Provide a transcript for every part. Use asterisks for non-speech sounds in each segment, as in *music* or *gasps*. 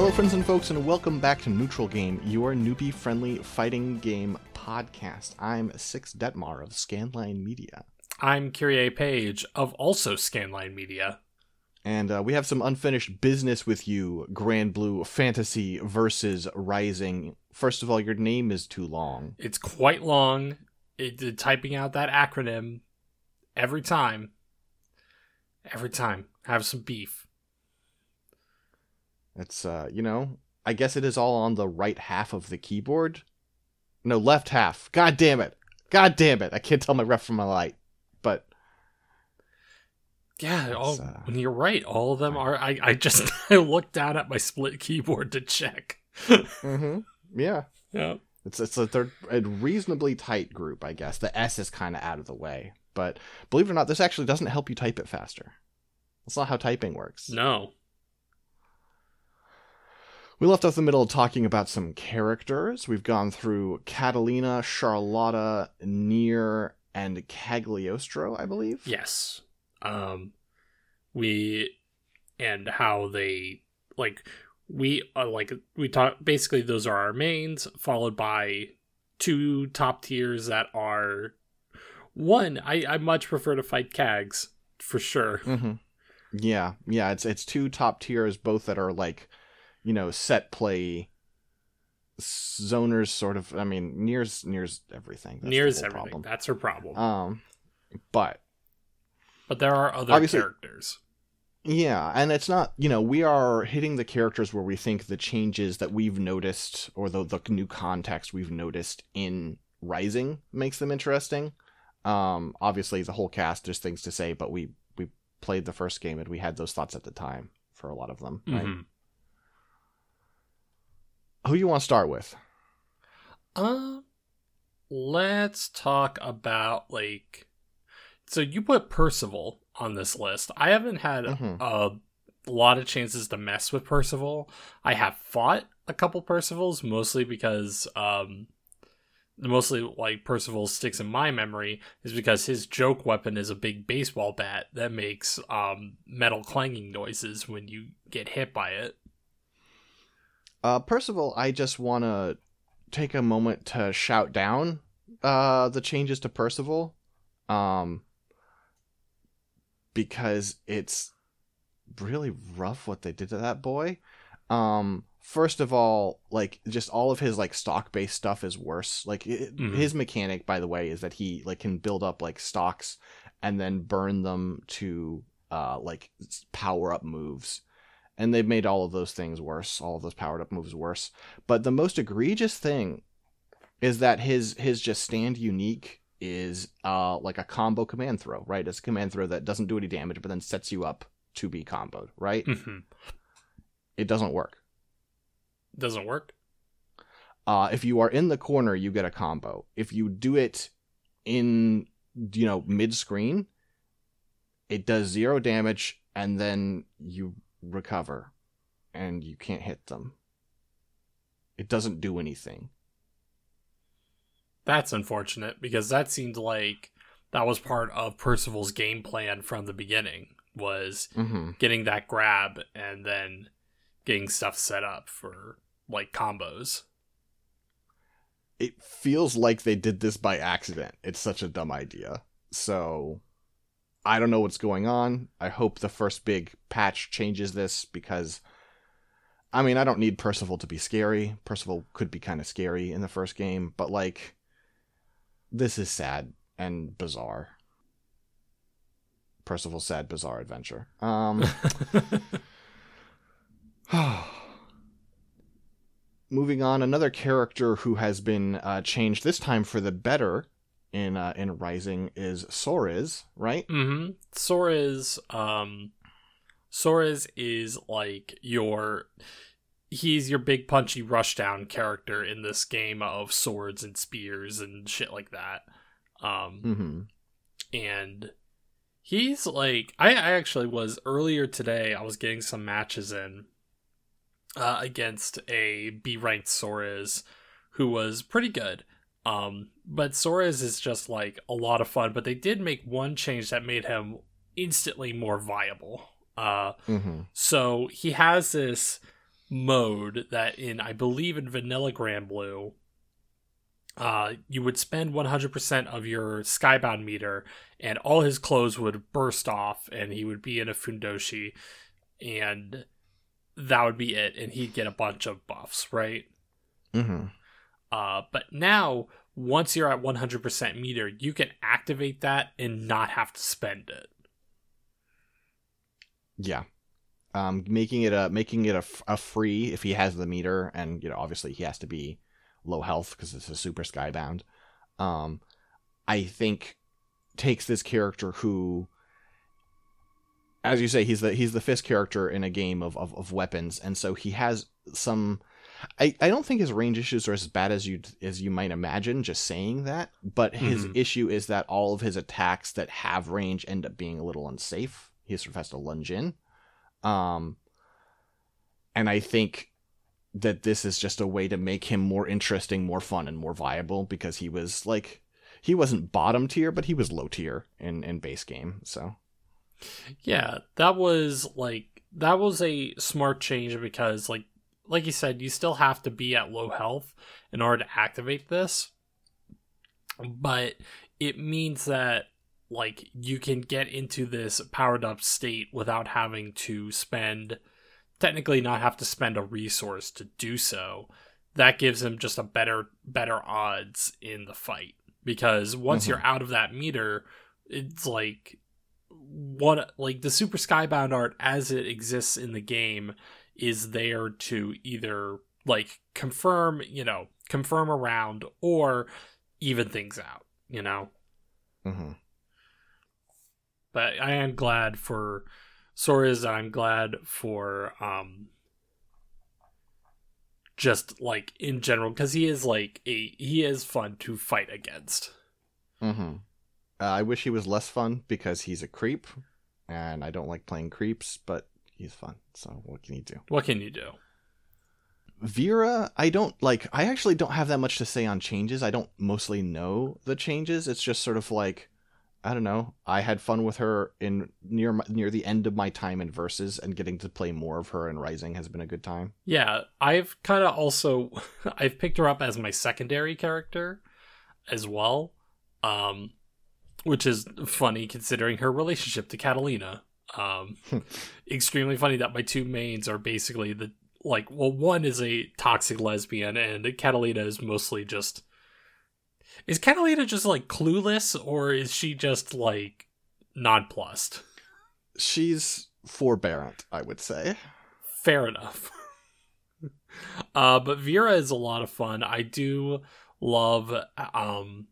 Hello, friends and folks, and welcome back to Neutral Game, your newbie friendly fighting game podcast. I'm Six Detmar of Scanline Media. I'm Kyrie Page of also Scanline Media. And uh, we have some unfinished business with you, Granblue Fantasy versus Rising. First of all, your name is too long. It's quite long. It, it, typing out that acronym every time. Every time. Have some beef. It's, uh, you know, I guess it is all on the right half of the keyboard. No, left half. God damn it. God damn it. I can't tell my ref from my light. But yeah, all, uh, you're right. All of them are. I, I just *laughs* I looked down at my split keyboard to check. mm-hmm. Yeah. *laughs* Yeah. It's it's a they're a reasonably tight group, I guess. The S is kind of out of the way, but believe it or not, this actually doesn't help you type it faster. That's not how typing works. No. We left off the middle talking about some characters. We've gone through Catalina, Charlotta, Nier, and Cagliostro, I believe. Yes. Um, we and how they like we uh, like we talk basically those are our mains followed by two top tiers that are one i i much prefer to fight cags for sure mm-hmm. yeah yeah it's it's two top tiers both that are like you know set play zoners sort of i mean Nier's Nier's everything That's Nier's everything problem. that's her problem um but but there are other Obviously, characters yeah, and it's not, you know, we are hitting the characters where we think the changes that we've noticed or the, the new context we've noticed in Rising makes them interesting. Um, obviously, the whole cast, there's things to say, but we, we played the first game and we had those thoughts at the time for a lot of them, right? Mm-hmm. Who you want to start with? Uh, let's talk about, like, so you put Percival on this list. I haven't had mm-hmm. a lot of chances to mess with Percival. I have fought a couple Percivals, mostly because um, mostly like Percival sticks in my memory is because his joke weapon is a big baseball bat that makes um, metal clanging noises when you get hit by it. Uh, Percival, I just want to take a moment to shout down uh, the changes to Percival. Um, because it's really rough what they did to that boy. Um, first of all, like just all of his like stock based stuff is worse. Like it, mm-hmm. his mechanic, by the way, is that he like can build up like stocks and then burn them to uh like power up moves. And they've made all of those things worse, all of those powered up moves worse. But the most egregious thing is that his his just stand unique is uh like a combo command throw, right? It's a command throw that doesn't do any damage, but then sets you up to be comboed, right? Mm-hmm. It doesn't work. Doesn't work. Uh, if you are in the corner, you get a combo. If you do it in you know mid screen, it does zero damage, and then you recover, and you can't hit them. It doesn't do anything. That's unfortunate because that seemed like that was part of Percival's game plan from the beginning was mm-hmm. getting that grab and then getting stuff set up for like combos. It feels like they did this by accident. It's such a dumb idea. So I don't know what's going on. I hope the first big patch changes this because I mean, I don't need Percival to be scary. Percival could be kind of scary in the first game, but like this is sad and bizarre. Percival's sad, bizarre adventure. Um, *laughs* *sighs* moving on, another character who has been uh, changed this time for the better in uh, in Rising is Soriz, right? Mm-hmm. Soriz, um, Soriz is like your he's your big punchy rushdown character in this game of swords and spears and shit like that. Um, mm-hmm. and he's like, I, I actually was earlier today. I was getting some matches in uh, against a B ranked Soriz who was pretty good. Um, but Soriz is just like a lot of fun. But they did make one change that made him instantly more viable. Uh, mm-hmm. so he has this mode that in I believe in Vanilla Granblue, uh, you would spend 100% of your Skybound meter, and all his clothes would burst off, and he would be in a Fundoshi, and that would be it, and he'd get a bunch of buffs, right? Mm-hmm. Uh, but now, once you're at 100% meter, you can activate that and not have to spend it. Yeah. Um, making it a making it a, a free if he has the meter, and you know obviously he has to be low health because it's a super skybound. Um, I think takes this character who, as you say, he's the he's the fifth character in a game of, of, of weapons, and so he has some. I, I don't think his range issues are as bad as you as you might imagine. Just saying that, but his Mhm. issue is that all of his attacks that have range end up being a little unsafe. He sort of has to lunge in, um, and I think that this is just a way to make him more interesting, more fun, and more viable because he was like he wasn't bottom tier, but he was low tier in in base game. So Yeah, that was like that was a smart change because like like you said, you still have to be at low health in order to activate this. But it means that like you can get into this powered up state without having to spend technically not have to spend a resource to do so. That gives him just a better better odds in the fight because once Mhm. you're out of that meter, it's like what like the super skybound art as it exists in the game is there to either like confirm you know confirm around or even things out you know mhm. but i am glad for Soriz i'm glad for um just like in general because he is like a he is fun to fight against Mm-hmm. Uh, I wish he was less fun because he's a creep, and I don't like playing creeps, but he's fun. So what can you do? what can you do Vira, I don't like. I actually don't have that much to say on changes. I don't mostly know the changes. It's just sort of like, I don't know. I had fun with her in near my, near the end of my time in Versus, and getting to play more of her in Rising has been a good time. Yeah, I've kind of also *laughs* I've picked her up as my secondary character as well. Um which is funny considering her relationship to Catalina. Um *laughs* extremely funny that my two mains are basically the like well one is a toxic lesbian and Catalina is mostly just Is Catalina just like clueless or is she just like nonplussed? She's forbearant, I would say. Fair enough. *laughs* uh, but Vira is a lot of fun. I do love um,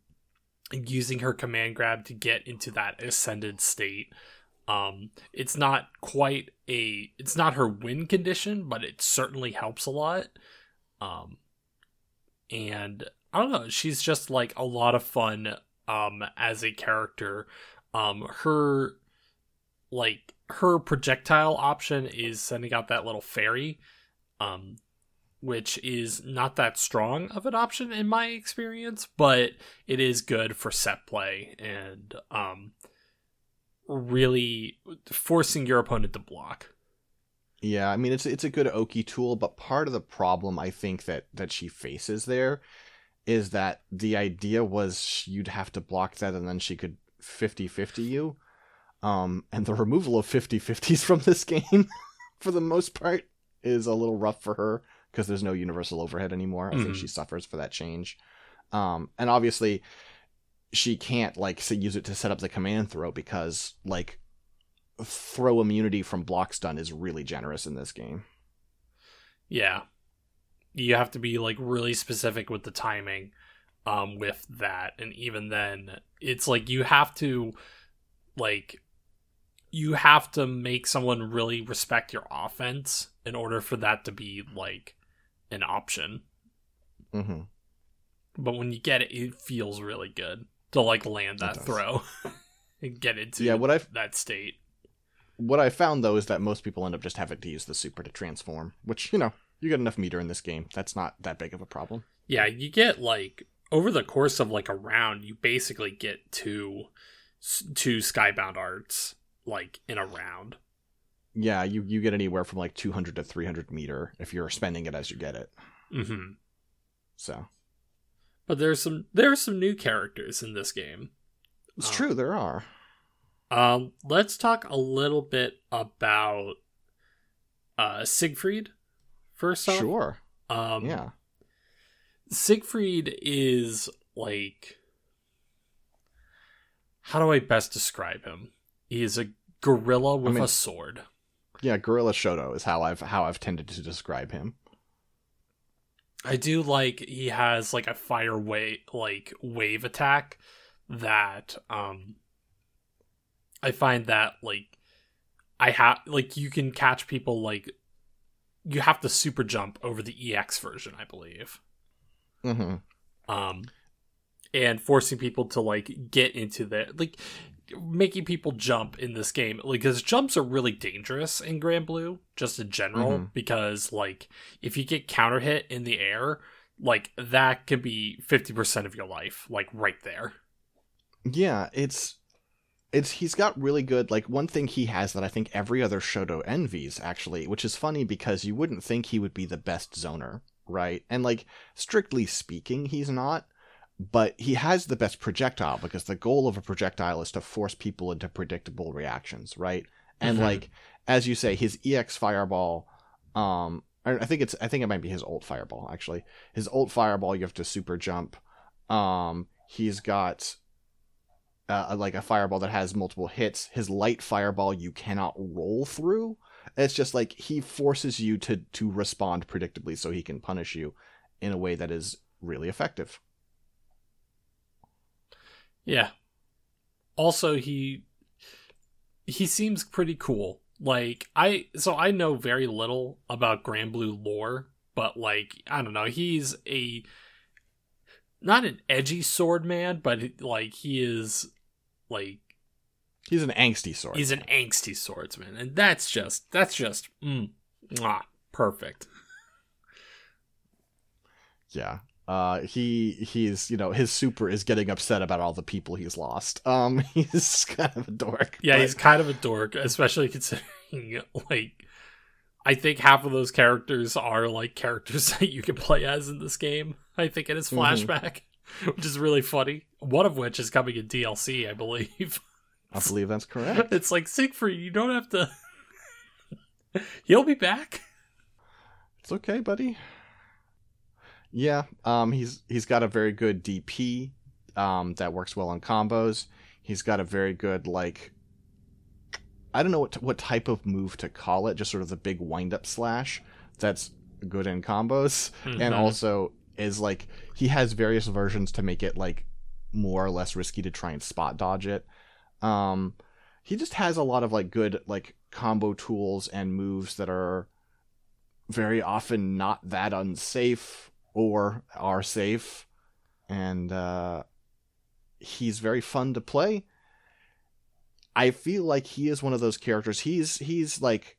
using her command grab to get into that ascended state. Um, it's not quite a, it's not her win condition, but it certainly helps a lot. Um, and I don't know, she's just like a lot of fun um, as a character. Um, her like her projectile option is sending out that little fairy um which is not that strong of an option in my experience but it is good for set play and um really forcing your opponent to block Yeah, I mean it's it's a good Oki tool, but part of the problem I think that that she faces there is that the idea was you'd have to block that and then she could 50-50 you. Um and the removal of 50-50s *laughs* from this game for the most part is a little rough for her because there's no universal overhead anymore. I think Mhm. she suffers for that change. Um and obviously she can't like say, use it to set up the command throw because like throw immunity from block stun is really generous in this game. yeah. You have to be like really specific with the timing um with that. And even then it's like you have to like you have to make someone really respect your offense in order for that to be like an option. Hmm but when you get it it feels really good to like land that throw *laughs* and get into Yeah, what I that state what I found though is that most people end up just having to use the super to transform, which you know you get enough meter in this game. That's not that big of a problem. Yeah, you get like over the course of like a round, you basically get two two skybound arts like in a round. yeah, you you get anywhere from like 200 to 300 meter if you're spending it as you get it. Mm-hmm. So But there's some there are some new characters in this game. it's Um, true there are. Um, let's talk a little bit about uh Siegfried first off. Sure. Um, yeah. Siegfried is like how do I best describe him? He is a gorilla with mean- a sword. Yeah, Gorilla Shoto is how I've how I've tended to describe him. I do like he has like a fire wave like wave attack that um I find that like I have like you can catch people like you have to super jump over the EX version, I believe. hmm Um and forcing people to like get into the like making people jump in this game like because jumps are really dangerous in Granblue just in general Mhm. because like if you get counter hit in the air like that could be 50% of your life like right there Yeah, it's it's he's got really good like one thing he has that I think every other Shoto envies actually, which is funny because you wouldn't think he would be the best zoner, right? And like strictly speaking, he's not, but he has the best projectile because the goal of a projectile is to force people into predictable reactions, right? And Mhm. like as you say, his EX fireball um I think it's I think it might be his old fireball actually. His old fireball you have to super jump. Um he's got uh, like a fireball that has multiple hits. His light fireball you cannot roll through. It's just like he forces you to to respond predictably so he can punish you in a way that is really effective. Yeah also he he seems pretty cool like i so i know very little about Granblue lore but like i don't know he's a not an edgy sword man but like he is like He's an angsty sword. he's an angsty swordsman and that's just that's just mm, mwah, perfect yeah. Uh, he he's you know his super is getting upset about all the people he's lost. Um, *laughs* he's kind of a dork. yeah but- he's kind of a dork especially *laughs* considering like i think half of those characters are like characters *laughs* that you can play as in this game i think in his Mhm. flashback which is really funny one of which is coming in dlc i believe I believe that's correct. it's like siegfried you don't have to he'll be back It's okay, buddy. Yeah, um, he's he's got a very good DP um, that works well on combos. He's got a very good like I don't know what what type of move to call it, just sort of the big wind up slash that's good in combos, and Mhm. also is like he has various versions to make it like more or less risky to try and spot dodge it. Um, he just has a lot of like good like combo tools and moves that are very often not that unsafe or are safe. And uh he's very fun to play. I feel like he is one of those characters. He's he's like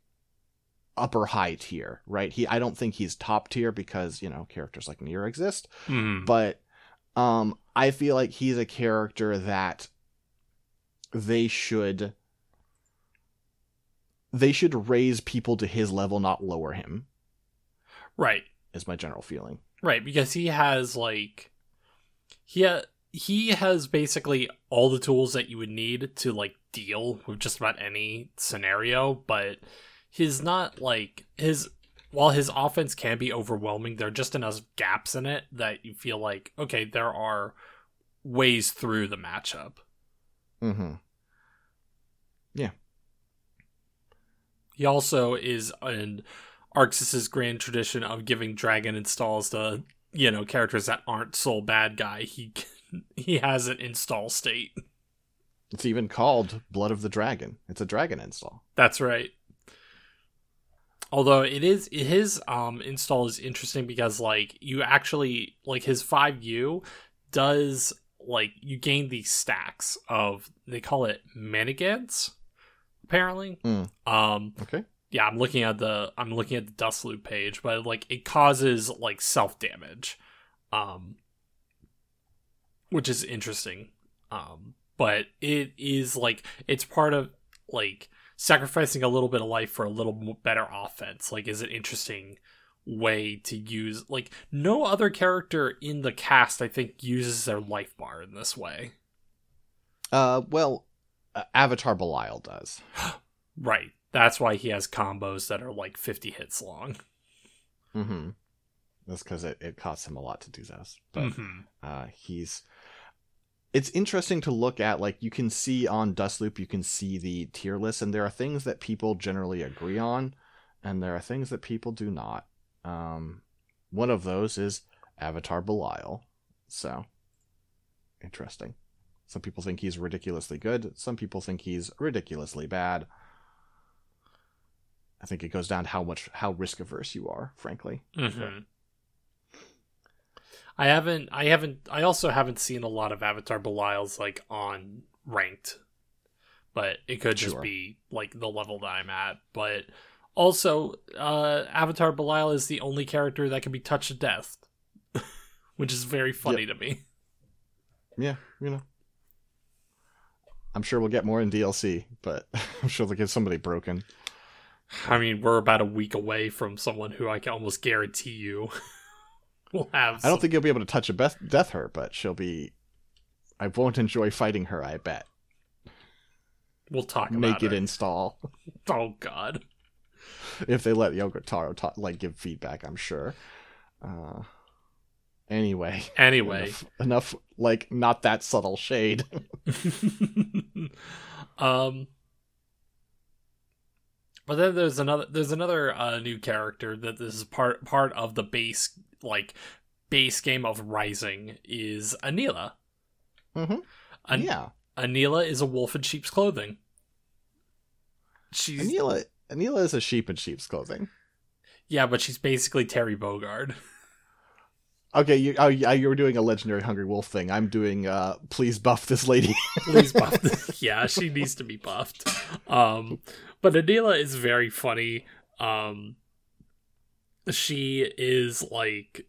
upper high tier right? He i don't think he's top tier because you know characters like Nier exist. Mhm. but um i feel like he's a character that they should they should raise people to his level not lower him. Right. Is my general feeling Right, because he has like he ha- he has basically all the tools that you would need to like deal with just about any scenario, but he's not like his while his offense can be overwhelming, there are just enough gaps in it that you feel like okay, there are ways through the matchup. mm-hmm Yeah. He also is in ArcSys's grand tradition of giving dragon installs to you know characters that aren't Sol Badguy. He *laughs* he has an install state. It's even called Blood of the Dragon. It's a dragon install. That's right. Although it is his um install is interesting because like you actually like his 5U does like you gain these stacks of they call it manigans apparently. Mm. Um Okay. Yeah, I'm looking at the I'm looking at the Dustloop page, but like it causes like self damage, um, which is interesting. Um, but it is like it's part of like sacrificing a little bit of life for a little better offense. Like is an interesting way to use like no other character in the cast i think uses their life bar in this way. Uh well uh, avatar belial does. *gasps* Right that's why he has combos that are like 50 hits long. Mm-hmm. That's because it, it costs him a lot to do this but mm-hmm. uh he's it's interesting to look at like you can see on dustloop you can see the tier list and there are things that people generally agree on and there are things that people do not. Um one of those is avatar belial so interesting. Some people think he's ridiculously good some people think he's ridiculously bad i think it goes down to how much how risk averse you are frankly mm-hmm. I haven't I haven't I also haven't seen a lot of Avatar Belial's like on ranked. But it could just Sure. be like the level that I'm at. But also, uh Avatar Belial is the only character that can be touched to death. *laughs* Which is very funny to me. yeah you know i'm sure we'll get more in dlc but *laughs* i'm sure they'll get somebody broken I mean, we're about a week away from someone who I can almost guarantee you *laughs* will have I don't some- think you'll be able to touch a Beth- death her, but she'll be. I won't enjoy fighting her. I bet. we'll talk about Make it her. install *laughs* Oh god. if they let Yoko Taro ta- like give feedback. I'm sure. Uh, anyway, Anyway, enough, enough like not that subtle shade. *laughs* um but then there's another there's another uh, new character that this is part part of the base like base game of Rising is Anila. Mhm. An- yeah, Anila is a wolf in sheep's clothing. She's Anila. Anila is a sheep in sheep's clothing. yeah, but she's basically Terry Bogard. *laughs* Okay, you oh, yeah, you were doing a legendary hungry wolf thing. I'm doing uh please buff this lady. *laughs* Please buff. *laughs* yeah, she needs to be buffed. Um, but Anila is very funny. Um, she is like,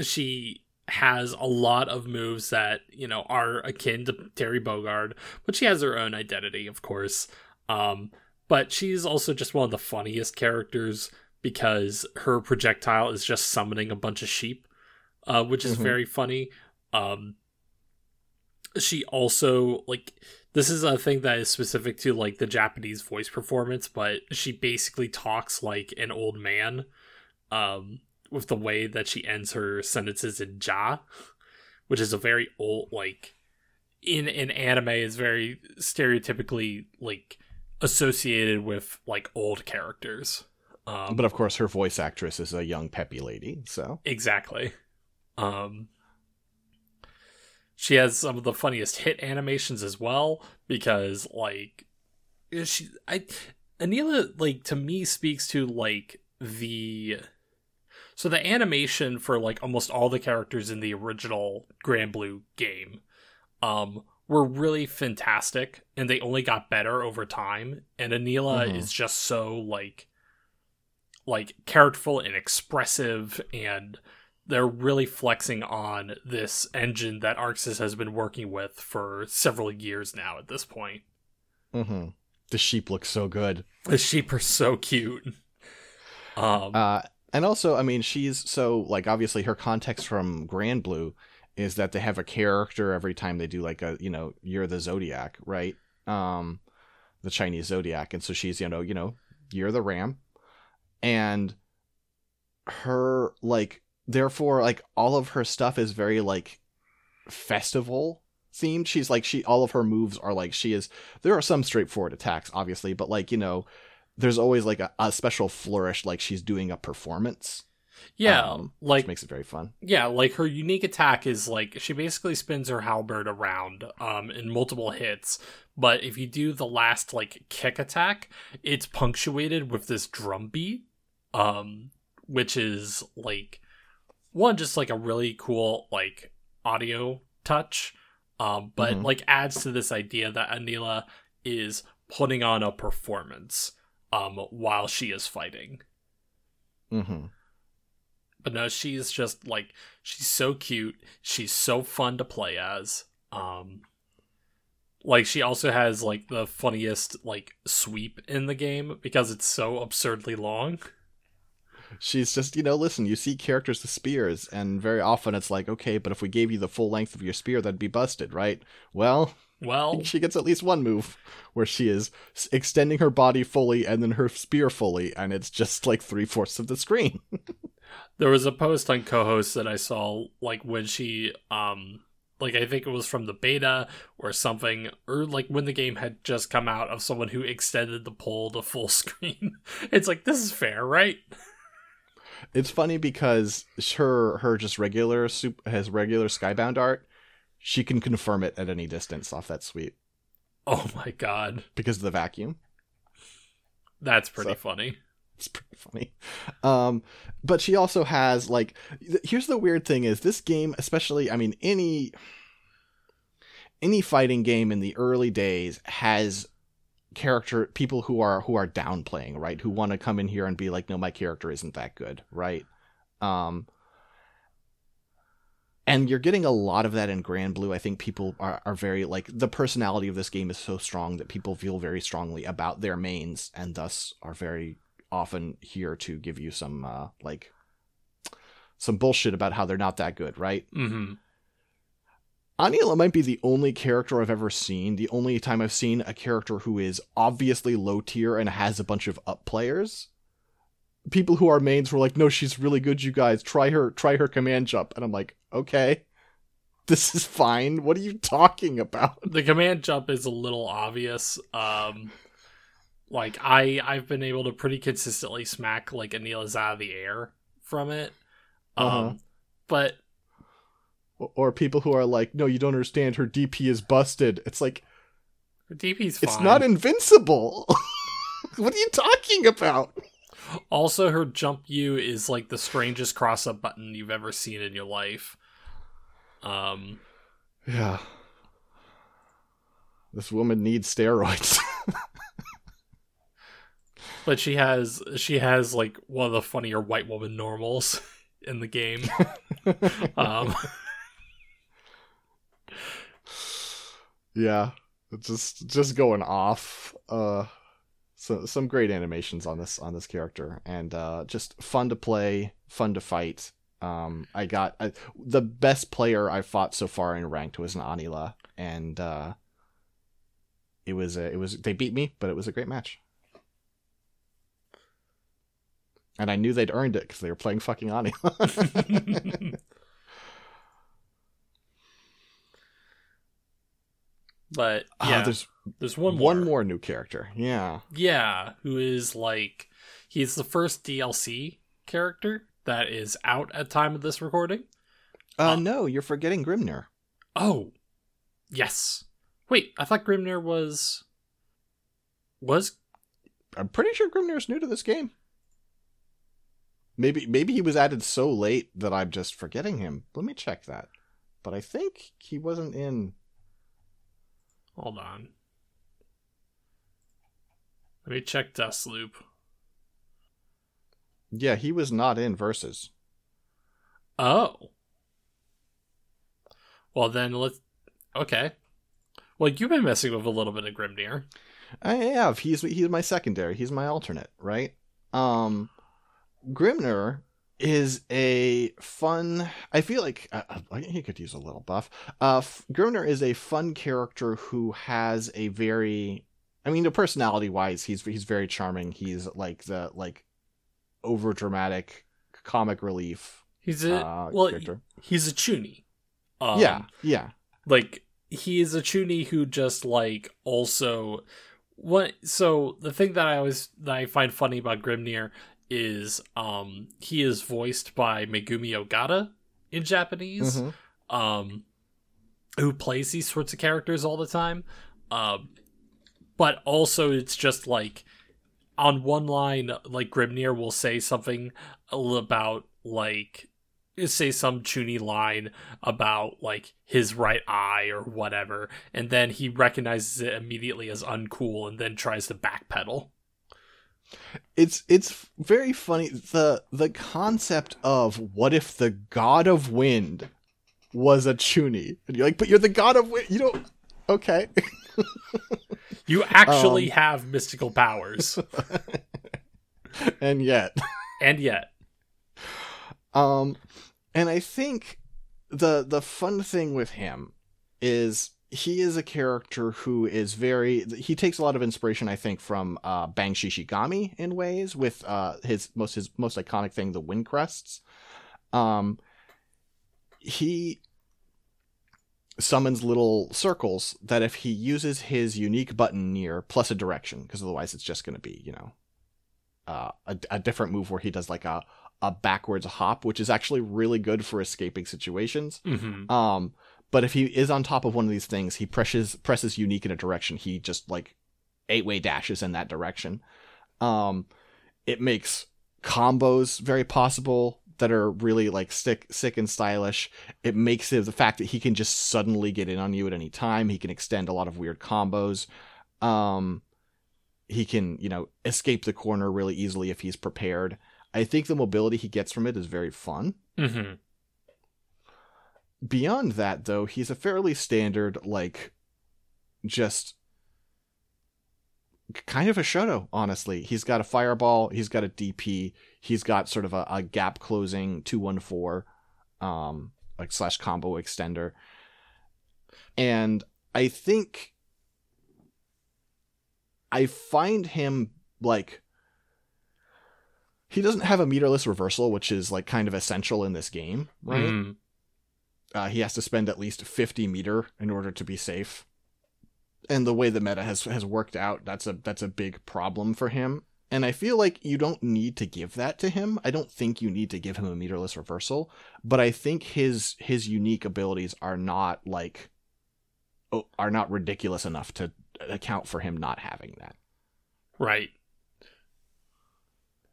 she has a lot of moves that you know are akin to Terry Bogard, but she has her own identity, of course. Um, but she's also just one of the funniest characters because her projectile is just summoning a bunch of sheep, uh, which is Mhm. very funny. Um, she also like this is a thing that is specific to like the Japanese voice performance, but she basically talks like an old man, um, with the way that she ends her sentences in ja, which is a very old like in in anime is very stereotypically like associated with like old characters. Um, but of course, her voice actress is a young peppy lady. So Exactly. Um she has some of the funniest hit animations as well because like she I Anila like to me speaks to like the so the animation for like almost all the characters in the original Granblue game um were really fantastic and they only got better over time and Anila Mhm. is just so like like characterful and expressive and they're really flexing on this engine that ArcSys has been working with for several years now at this point. hmm the sheep looks so good. The sheep are so cute. Um Uh, and also, I mean, she's so like obviously her context from Granblue is that they have a character every time they do like a you know you're the zodiac right um the Chinese zodiac and so she's you know you know you're the ram and her like therefore like all of her stuff is very like festival themed. She's like she all of her moves are like she is there are some straightforward attacks obviously but like you know there's always like a, a special flourish like she's doing a performance. Yeah, um, like which makes it very fun. yeah, like her unique attack is like she basically spins her halberd around um in multiple hits, but if you do the last like kick attack, it's punctuated with this drum beat um which is like one just like a really cool like audio touch um but Mhm. like adds to this idea that Anila is putting on a performance um while she is fighting mm-hmm. but no she's just like she's so cute she's so fun to play as um Like she also has like the funniest like sweep in the game because it's so absurdly long. *laughs* She's just, you know, listen, you see characters with spears, and very often it's like, okay, but if we gave you the full length of your spear, that'd be busted, right? Well, Well, *laughs* she gets at least one move where she is extending her body fully and then her spear fully, and it's just like three fourths of the screen. *laughs* there was a post on Cohost that I saw like when she um like I think it was from the beta or something or like when the game had just come out of someone who extended the pole to full *laughs* screen. it's like this is fair, right? It's funny because her her just regular soup has regular skybound art. She can confirm it at any distance off that sweep Oh my god. because of the vacuum. That's pretty So- funny. It's pretty funny. Um, but she also has like th- here's the weird thing is this game, especially I mean any any fighting game in the early days has character people who are who are downplaying, right? Who want to come in here and be like, no, my character isn't that good, right? Um and you're getting a lot of that in Granblue. I think people are, are very like the personality of this game is so strong that people feel very strongly about their mains and thus are very often here to give you some uh like some bullshit about how they're not that good, right? Mhm. Anila might be the only character I've ever seen, the only time I've seen a character who is obviously low tier and has a bunch of up players. People who are mains were like, no, she's really good, you guys. Try her try her command jump. And I'm like, okay. This is fine. What are you talking about? The command jump is a little obvious. Um like I I've been able to pretty consistently smack like Anila's out of the air from it. Um Uh-huh. but Or people who are like, no, you don't understand, her DP is busted. It's like, her DP's fine. it's not invincible. *laughs* what are you talking about? Also, her jump U is like the strangest cross up button you've ever seen in your life. Um, Yeah. This woman needs steroids. *laughs* but she has she has like one of the funnier white woman normals *laughs* in the game. um, yeah. Just just going off. Uh so some great animations on this on this character and uh just fun to play, fun to fight. Um I got I, the best player I fought so far in ranked was an Anila and uh it was a, it was they beat me, but it was a great match. And I knew they'd earned it because they were playing fucking Anila. *laughs* *laughs* but Ah, yeah, there's there's one more. one more new character. Yeah. Yeah, who is like he's the first DLC character that is out at time of this recording. Uh, Uh, no, you're forgetting Grimnir. Oh, yes. Wait, I thought Grimnir was was I'm pretty sure Grimnir's new to this game. Maybe maybe he was added so late that I'm just forgetting him. Let me check that. But I think he wasn't in. Hold on. Let me check Dustloop. Yeah, he was not in Versus. Oh. Well then let's okay. Well, you've been messing with a little bit of Grimnir. I have. He's he's my secondary. He's my alternate, right? Um, Grimnir is a fun. I feel like uh, uh, he could use a little buff. Uh, f- Grimnir is a fun character who has a very. I mean, the personality wise, he's he's very charming. He's like the like over dramatic comic relief He's a uh, well, character. he's a chuny. Um, yeah, yeah. like he is a chuny who just like also what so the thing that i always that i find funny about grimnir is um he is voiced by megumi ogata in japanese Mhm. um who plays these sorts of characters all the time um but also it's just like on one line like grimnir will say something about like say some chuny line about like his right eye or whatever and then he recognizes it immediately as uncool and then tries to backpedal it's it's very funny the the concept of what if the god of wind was a chuny and you're like but you're the god of wind you don't okay *laughs* you actually um, have mystical powers. *laughs* and yet. And yet. Um and I think the the fun thing with him is he is a character who is very he takes a lot of inspiration i think from uh bang shishigami in ways with uh his most his most iconic thing the wind crests um he summons little circles that if he uses his unique button near plus a direction because otherwise it's just going to be you know uh, a, a different move where he does like a a backwards hop which is actually really good for escaping situations mm-hmm. um but if he is on top of one of these things, he presses presses unique in a direction. He just like eight way dashes in that direction. Um, it makes combos very possible that are really like sick, sick and stylish. It makes it the fact that he can just suddenly get in on you at any time. He can extend a lot of weird combos. Um, he can, you know, escape the corner really easily if he's prepared. I think the mobility he gets from it is very fun. Mm-hmm. Beyond that, though, he's a fairly standard, like, just kind of a Shoto, honestly. He's got a fireball, he's got a DP, he's got sort of a, a gap closing 214 um like slash combo extender. And I think I find him like he doesn't have a meterless reversal, which is like kind of essential in this game, right? Mm. Uh, he has to spend at least 50 meter in order to be safe. And the way the meta has has worked out, that's a that's a big problem for him. And I feel like you don't need to give that to him. I don't think you need to give him a meterless reversal, but I think his his unique abilities are not like are not ridiculous enough to account for him not having that. Right.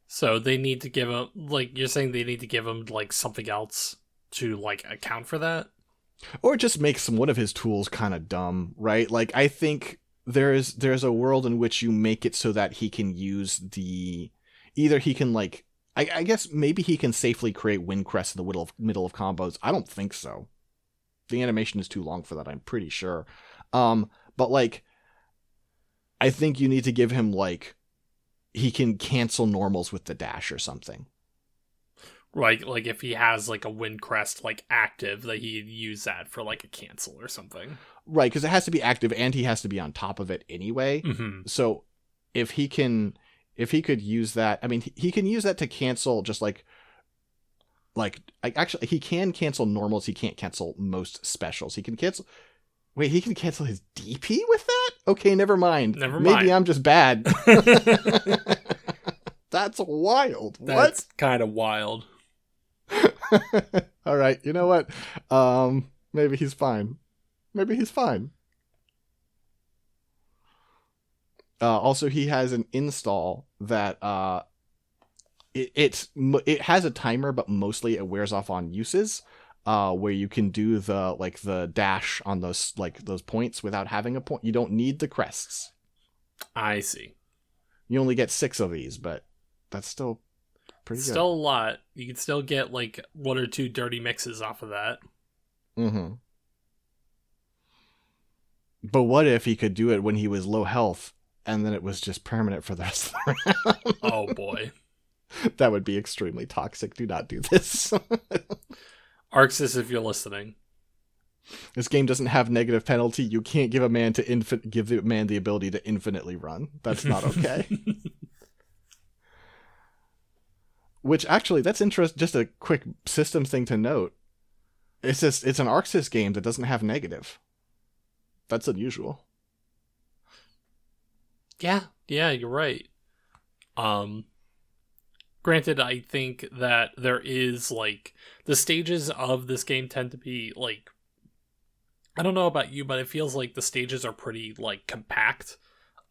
So they need to give him like you're saying they need to give him like something else to like account for that or just make some one of his tools kind of dumb right like i think there's there's a world in which you make it so that he can use the either he can like I, I guess maybe he can safely create wind crest in the middle of middle of combos. I don't think so. The animation is too long for that. I'm pretty sure. Um, but like, I think you need to give him like he can cancel normals with the dash or something. Like like if he has like a wind crest like active that he'd use that for like a cancel or something. Right, because it has to be active and he has to be on top of it anyway. Mm-hmm. So if he can if he could use that, I mean he can use that to cancel just like like actually he can cancel normals, he can't cancel most specials. He can cancel Wait, he can cancel his DP with that? Okay, never mind. Never mind. Maybe I'm just bad. *laughs* *laughs* That's wild. That's kind of wild. *laughs* All right, you know what? Um, maybe he's fine. Maybe he's fine. Uh, also, he has an install that uh, it, it's it has a timer, but mostly it wears off on uses. Uh, where you can do the like the dash on those like those points without having a point. You don't need the crests. I see. You only get six of these, but that's still pretty still good. a lot. You can still get like one or two dirty mixes off of that. Mm-hmm. But what if he could do it when he was low health and then it was just permanent for the rest of the round? oh boy. *laughs* that would be extremely toxic. Do not do this. *laughs* ArcSys, if you're listening. This game doesn't have negative penalty. You can't give a man to infin- give the man the ability to infinitely run. That's not okay. *laughs* Which actually, that's interest. Just a quick system thing to note. It's just it's an ArcSys game that doesn't have negative. That's unusual. Yeah, yeah, you're right. Um, granted, I think that there is like the stages of this game tend to be like I don't know about you, but it feels like the stages are pretty like compact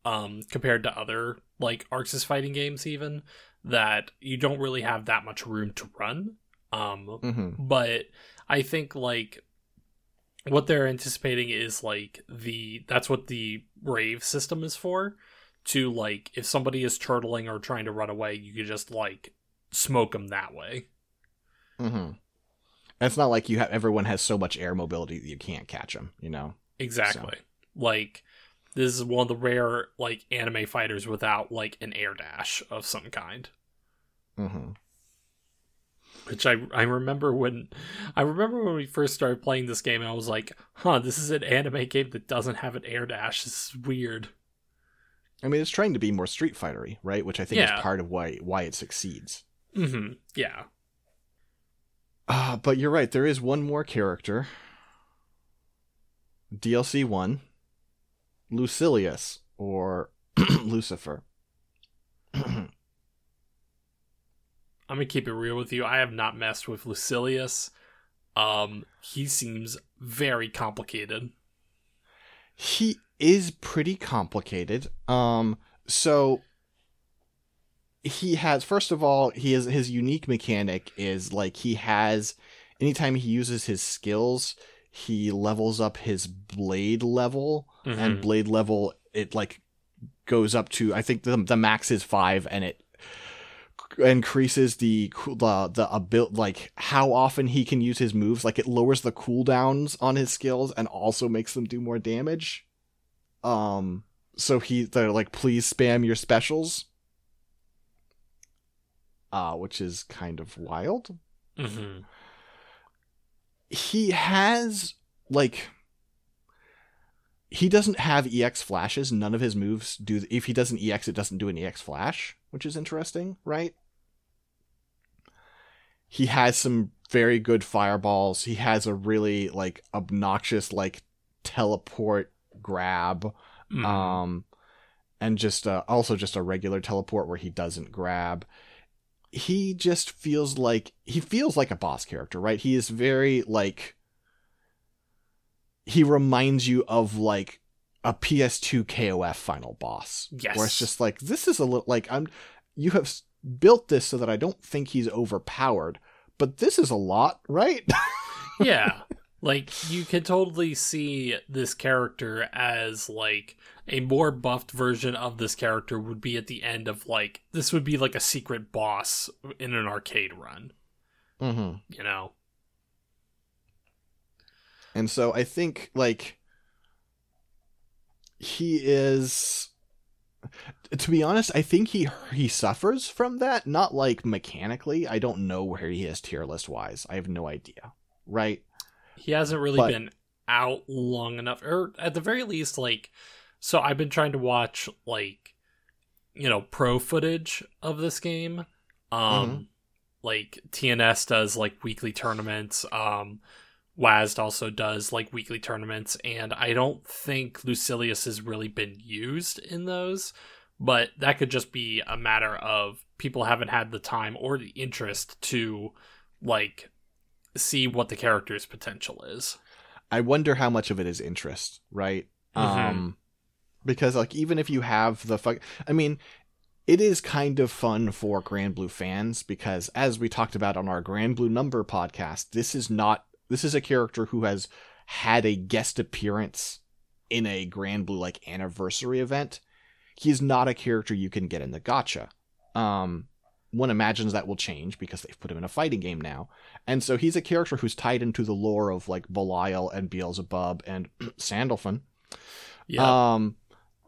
um compared to other like ArcSys fighting games even that you don't really have that much room to run. Um, mm-hmm. but I think like what they're anticipating is like the that's what the rave system is for to like if somebody is turtling or trying to run away you could just like smoke them that way mm-hmm. it's not like you have everyone has so much air mobility that you can't catch them you know exactly so. like This is one of the rare like anime fighters without like an air dash of some kind. Mm-hmm. Which I I remember when I remember when we first started playing this game and I was like, huh, this is an anime game that doesn't have an air dash. This is weird. I mean, it's trying to be more Street Fightery, right? Which I think Yeah. is part of why why it succeeds. Mm-hmm. Yeah. Uh, but you're right. There is one more character. DLC one, Lucilius or *clears throat* Lucifer. *clears throat* I'm gonna keep it real with you. I have not messed with Lucilius. Um, he seems very complicated. he is pretty complicated. Um, so he has first of all, he is his unique mechanic is like he has anytime he uses his skills, he levels up his blade level, and Mhm. blade level it like goes up to I think the the max is five, and it increases the the the abil- like how often he can use his moves like it lowers the cooldowns on his skills and also makes them do more damage um so he they're like please spam your specials uh which is kind of wild Mhm. He has like he doesn't have ex flashes. None of his moves do if he does an ex it doesn't do an ex flash which is interesting right? He has some very good fireballs. He has a really like obnoxious like teleport grab Mhm. um and just uh, also just a regular teleport where he doesn't grab he just feels like he feels like a boss character right he is very like he reminds you of like a ps2 kof final boss Yes. where it's just like this is a little like i'm you have built this so that i don't think he's overpowered but this is a lot right *laughs* yeah. Like you could totally see this character as like a more buffed version of this character would be at the end of like this would be like a secret boss in an arcade run, mm-hmm. you know. And so I think like he is to be honest, I think he he suffers from that, not like mechanically. I don't know where he is tier list wise. I have no idea. Right? He hasn't really But- been out long enough or at the very least like so I've been trying to watch like you know pro footage of this game. Um Mhm. like TNS does like weekly tournaments. Um WASD also does like weekly tournaments and I don't think Lucilius has really been used in those, but that could just be a matter of people haven't had the time or the interest to like see what the character's potential is. I wonder how much of it is interest, right? Mhm. Um because like even if you have the fuck I mean it is kind of fun for Granblue fans because as we talked about on our Granblue number podcast, this is not this is a character who has had a guest appearance in a Granblue like anniversary event. He's not a character you can get in the gacha. Um one imagines that will change because they've put him in a fighting game now. And so he's a character who's tied into the lore of like Belial and Beelzebub and *clears throat* Sandalphon. Yeah. Um,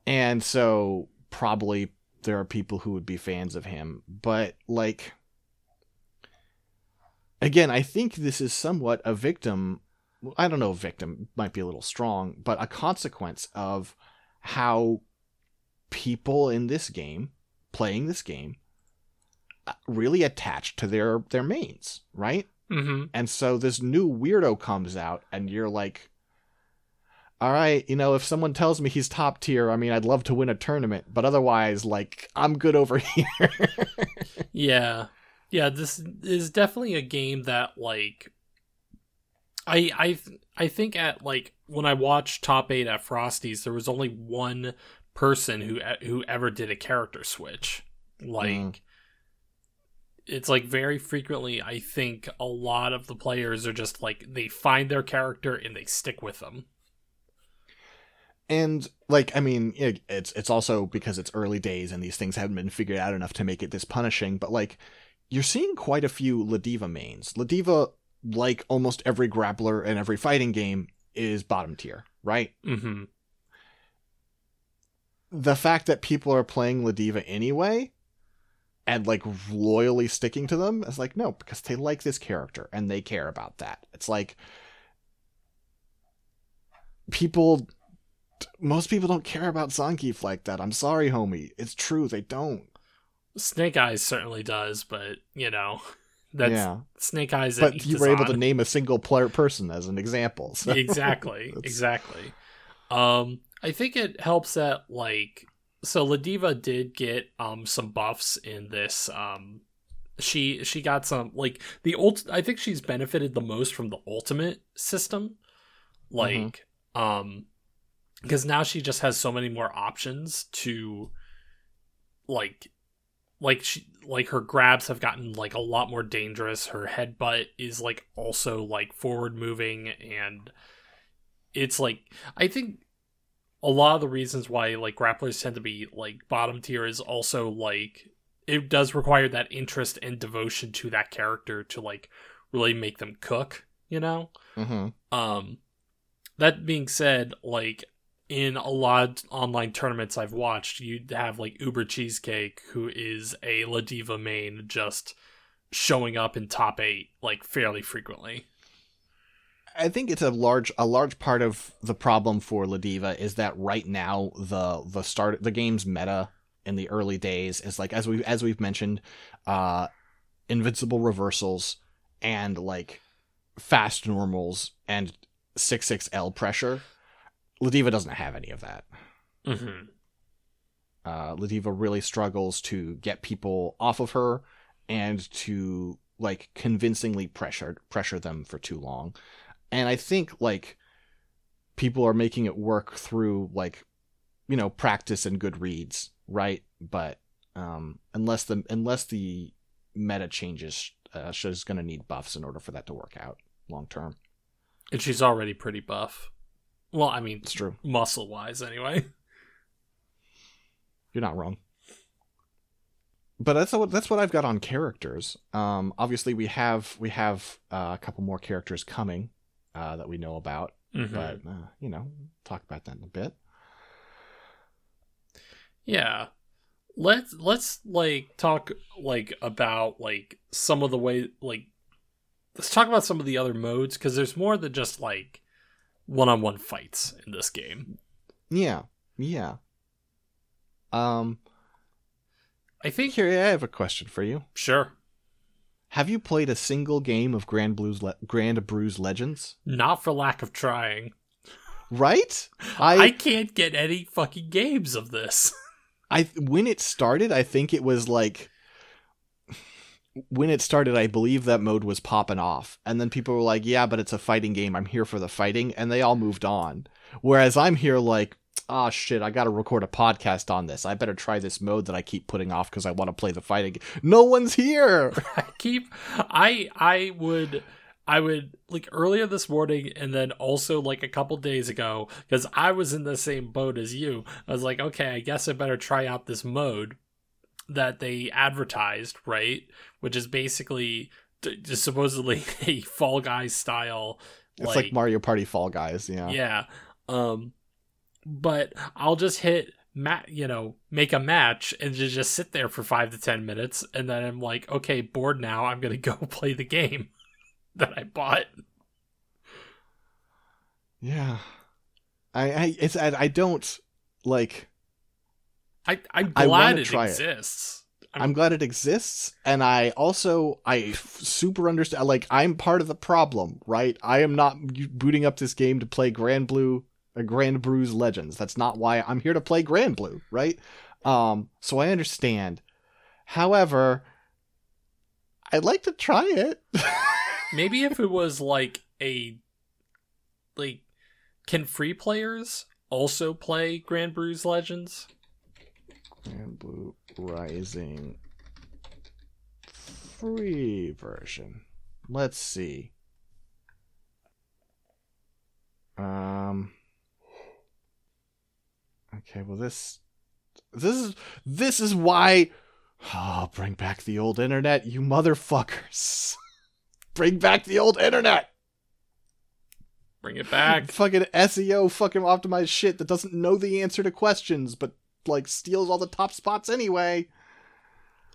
and so probably there are people who would be fans of him, but like, again, I think this is somewhat a victim. I don't know, victim might be a little strong, but a consequence of how people in this game playing this game really attached to their their mains, right? mm-hmm. And so this new weirdo comes out, and you're like, all right, you know, if someone tells me he's top tier, I mean, I'd love to win a tournament, but otherwise, like, I'm good over *laughs* here. Yeah. Yeah, this is definitely a game that like I I I think at like when I watched Top 8 at Frosty's there was only one person who who ever did a character switch. Like Mm. It's like very frequently I think a lot of the players are just like they find their character and they stick with them. and like, I mean, it, it's it's also because it's early days and these things haven't been figured out enough to make it this punishing. But like, you're seeing quite a few Ladiva mains. Ladiva, like almost every grappler and every fighting game, is bottom tier, right? Mhm. the fact that people are playing Ladiva anyway and like loyally sticking to them is like no because they like this character and they care about that. It's like people most people don't care about zangief like that. I'm sorry homie. It's true. They don't. SnakeEyez certainly does but you know *laughs* that's yeah. SnakeEyez but you were able to name a single player person as an example so. Exactly. *laughs* Exactly. Um i think it helps that like so Ladiva did get um some buffs in this um she she got some like the ult I think she's benefited the most from the ultimate system like mm-hmm. um because now she just has so many more options to like like she like her grabs have gotten like a lot more dangerous her headbutt is like also like forward moving and it's like i think a lot of the reasons why like grapplers tend to be like bottom tier is also like it does require that interest and devotion to that character to like really make them cook you know mm-hmm. um that being said like in a lot of online tournaments i've watched you'd have like uber cheesecake who is a ladiva main just showing up in top eight like fairly frequently I think it's a large a large part of the problem for Ladiva is that right now the the start the game's meta in the early days is like as we as we've mentioned, uh, invincible reversals and like fast normals and six six L pressure. Ladiva doesn't have any of that. Mm-hmm. Uh, Ladiva really struggles to get people off of her and to like convincingly pressure pressure them for too long and I think like people are making it work through like you know practice and good reads, right? But um, unless the unless the meta changes, uh, she's going to need buffs in order for that to work out long term. And she's already pretty buff. Well, I mean, it's true, muscle wise, anyway. You're not wrong. But that's what that's what I've got on characters. Um, obviously, we have we have uh, a couple more characters coming uh, that we know about. Mm-hmm. But uh, you know, talk about that in a bit. Yeah, let's let's like talk like about like some of the way like let's talk about some of the other modes because there's more than just like one-on-one fights in this game. Yeah, yeah. Um, I think here I have a question for you. Sure. Have you played a single game of Granblue's Le- Grand Bruise Legends? Not for lack of trying. Right? I I can't get any fucking games of this. *laughs* I when it started, I think it was like when it started, I believe that mode was popping off. And then people were like, yeah, but it's a fighting game. I'm here for the fighting. And they all moved on. Whereas I'm here like, oh shit, I got to record a podcast on this. I better try this mode that I keep putting off because I want to play the fighting. No one's here. *laughs* I keep, I, I would. I would like earlier this morning and then also like a couple days ago because I was in the same boat as you. I was like, okay, I guess I better try out this mode that they advertised, right? Which is basically just supposedly *laughs* a Fall Guys style. It's like, like Mario Party Fall Guys, yeah. Yeah. Um, but I'll just hit mat you know make a match and just, just sit there for five to ten minutes and then i'm like okay bored now i'm gonna *laughs* go play the game *laughs* that i bought. Yeah. I i it's i, I don't like i i'm glad it exists it. I'm, I'm glad it exists and i also i super understand like i'm part of the problem right? I am not booting up this game to play Granblue a Grand Bruise Legends. That's not why I'm here to play Granblue, right? Um, so I understand. However, I'd like to try it. *laughs* Maybe if it was like a like can free players also play Grand Bruise Legends? Granblue Rising free version. Let's see. Um Okay, well this this is this is why oh, bring back the old internet, you motherfuckers. *laughs* bring back the old internet. Bring it back. fucking SEO fucking optimized shit that doesn't know the answer to questions but like steals all the top spots anyway.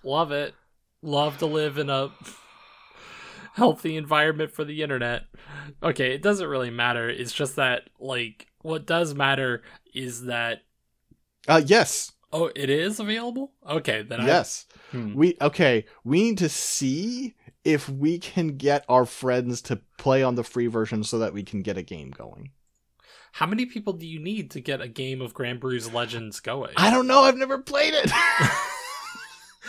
Love it. Love to live in a healthy environment for the internet. Okay, it doesn't really matter. It's just that like what does matter is that Uh yes. oh, it is available? Okay, then I- Yes. Hmm. We okay, we need to see if we can get our friends to play on the free version so that we can get a game going. How many people do you need to get a game of Grand Bruise Legends going? I don't know, I've never played it. *laughs*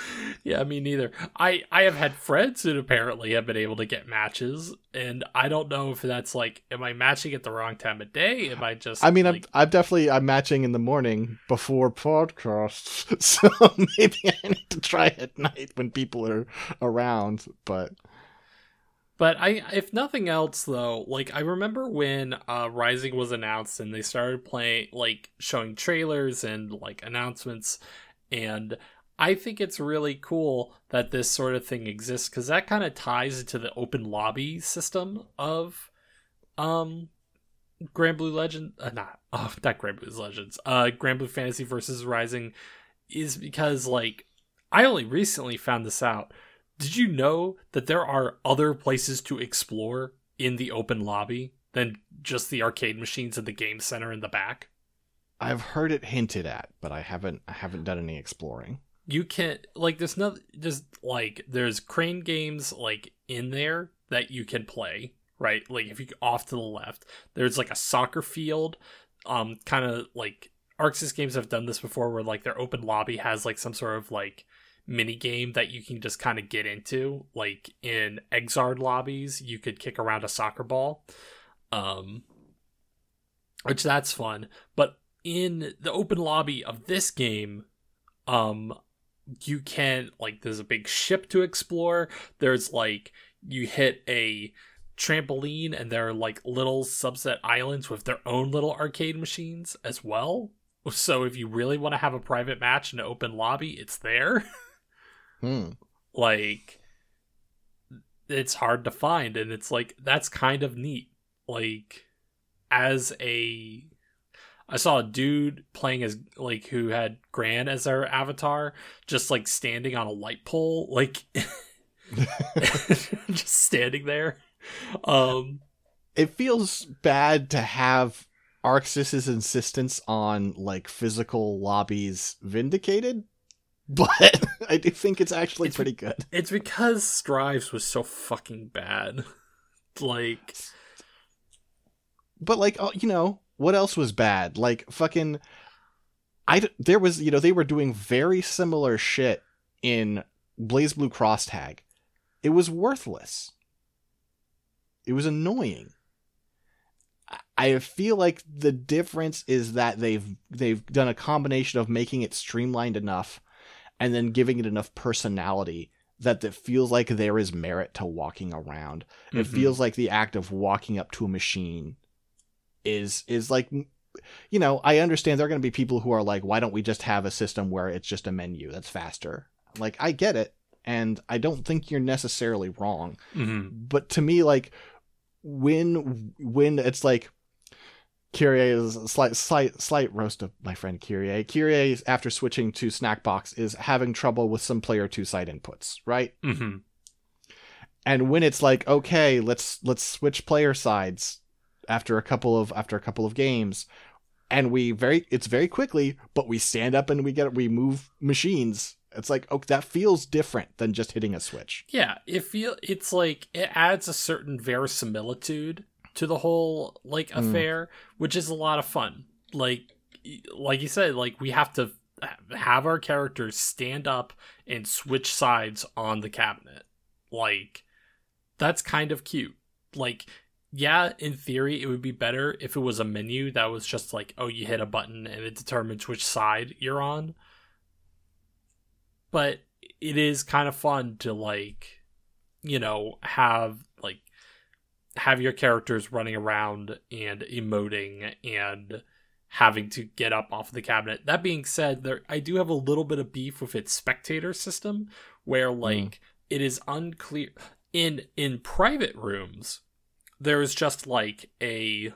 *laughs* yeah, me neither. I I have had friends who apparently have been able to get matches, and I don't know if that's like, am I matching at the wrong time of day? Am I just? I mean, like, I'm I'm definitely I'm matching in the morning before podcasts, *laughs* so maybe I need to try at night when people are around. But But I, if nothing else, though, like I remember when uh, Rising was announced and they started playing, like showing trailers and like announcements, and I think it's really cool that this sort of thing exists because that kind of ties into the open lobby system of, um, Granblue Legend, uh, not *laughs* oh, not Granblue Legends, uh, Granblue Fantasy versus Rising, is because like I only recently found this out. Did you know that there are other places to explore in the open lobby than just the arcade machines and the game center in the back? I've heard it hinted at, but I haven't I haven't done any exploring. You can like there's no just like there's crane games like in there that you can play, right? Like if you go off to the left, there's like a soccer field, um kind of like ArcSys games have done this before where like their open lobby has like some sort of like mini game that you can just kind of get into like in Xrd lobbies you could kick around a soccer ball um which that's fun but in the open lobby of this game um you can like there's a big ship to explore. There's like you hit a trampoline and there are like little subset islands with their own little arcade machines as well. So if you really want to have a private match in an open lobby it's there. *laughs* Hmm. like it's hard to find and it's like that's kind of neat. Like as a i saw a dude playing as like who had gran as their avatar just like standing on a light pole like *laughs* just standing there um It feels bad to have ArcSys's insistence on like physical lobbies vindicated, *laughs* but I do think it's actually It's- pretty good. it's because Strive's was so fucking bad *laughs* like But like, oh, you know, what else was bad? Like fucking, I there was you know they were doing very similar shit in BlazBlue Cross Tag. It was worthless. It was annoying. I- feel like the difference is that they've they've done a combination of making it streamlined enough and then giving it enough personality that it feels like there is merit to walking around. It Mhm. feels like the act of walking up to a machine is is like you know, I understand there are going to be people who are like why don't we just have a system where it's just a menu that's faster? Like I get it and I don't think you're necessarily wrong Mhm. but to me like when when it's like Kyrie is a slight slight slight roast of my friend Kyrie. Kyrie after switching to Snackbox is having trouble with some player two side inputs, right? Mhm. And when it's like, okay, let's let's switch player sides after a couple of after a couple of games, and we very it's very quickly, but we stand up and we get we move machines. It's like, oh, that feels different than just hitting a switch. Yeah, it feel it's like it adds a certain verisimilitude to the whole like Mm. affair, which is a lot of fun. Like like you said, like we have to have our characters stand up and switch sides on the cabinet. Like that's kind of cute. Like yeah, in theory it would be better if it was a menu that was just like, oh, you hit a button and it determines which side you're on. But it is kind of fun to like you know have like have your characters running around and emoting and having to get up off the cabinet that being said there i do have a little bit of beef with its spectator system where hmm. like it is unclear in in private rooms there is just like a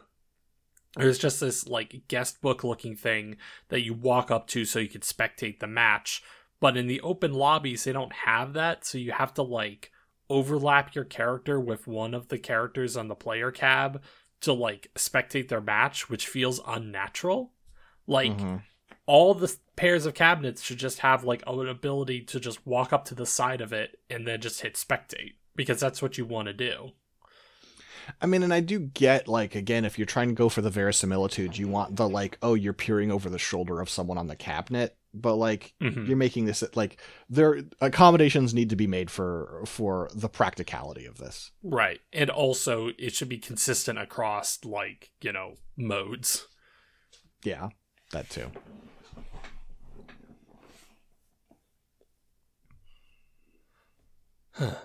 there's just this like guest book looking thing that you walk up to so you could spectate the match. But in the open lobbies, they don't have that, so you have to like overlap your character with one of the characters on the player cab to like spectate their match, which feels unnatural. Like mm-hmm. all the pairs of cabinets should just have like an ability to just walk up to the side of it and then just hit spectate because that's what you want to do. I mean, and I do get like again, if you're trying to go for the verisimilitude, you want the like, oh, you're peering over the shoulder of someone on the cabinet, but like mm-hmm. you're making this like there accommodations need to be made for for the practicality of this. Right. And also it should be consistent across like, you know, modes. Yeah, that too. Huh.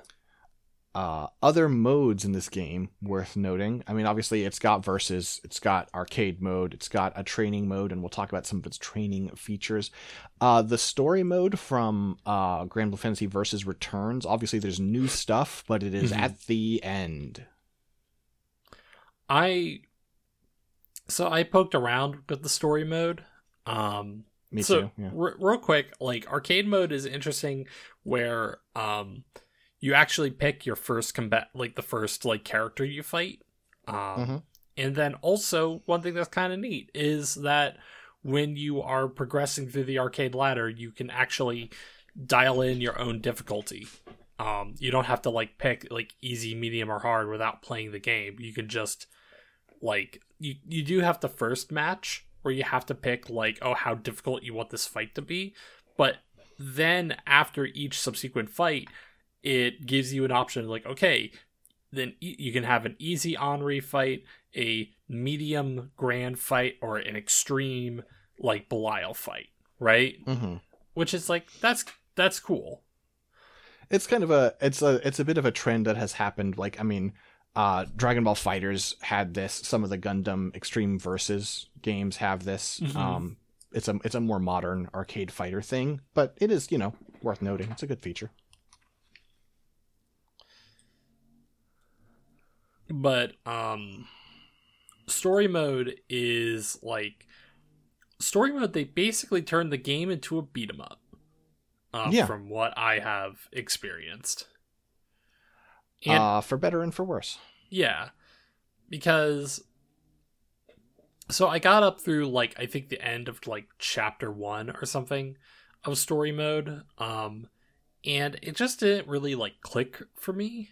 Uh, other modes in this game worth noting. I mean, obviously, it's got versus, it's got arcade mode, it's got a training mode, and we'll talk about some of its training features. Uh, the story mode from uh, Granblue Fantasy Versus returns. Obviously, there's new stuff, but it is mm-hmm. at the end. I so I poked around with the story mode. Um, Me so too. Yeah. R- real quick, like arcade mode is interesting, where um you actually pick your first combat like the first like character you fight. Um, mm-hmm. and then also one thing that's kind of neat is that when you are progressing through the arcade ladder you can actually dial in your own difficulty. Um, you don't have to like pick like easy medium or hard without playing the game. You can just like you you do have the first match where you have to pick like oh how difficult you want this fight to be. But then after each subsequent fight it gives you an option like, okay, then you can have an easy Anre fight, a medium grand fight, or an extreme like Belial fight, right? Mm-hmm. Which is like that's that's cool. It's kind of a it's a it's a bit of a trend that has happened. Like I mean, uh, Dragon Ball FighterZ had this. Some of the Gundam Extreme Versus games have this. Mm-hmm. Um, it's a it's a more modern arcade fighter thing, but it is you know worth noting. It's a good feature. But um story mode is like story mode they basically turn the game into a beat 'em up uh, yeah. from what i have experienced and, uh for better and for worse yeah because so i got up through like i think the end of like chapter one or something of story mode um and it just didn't really like click for me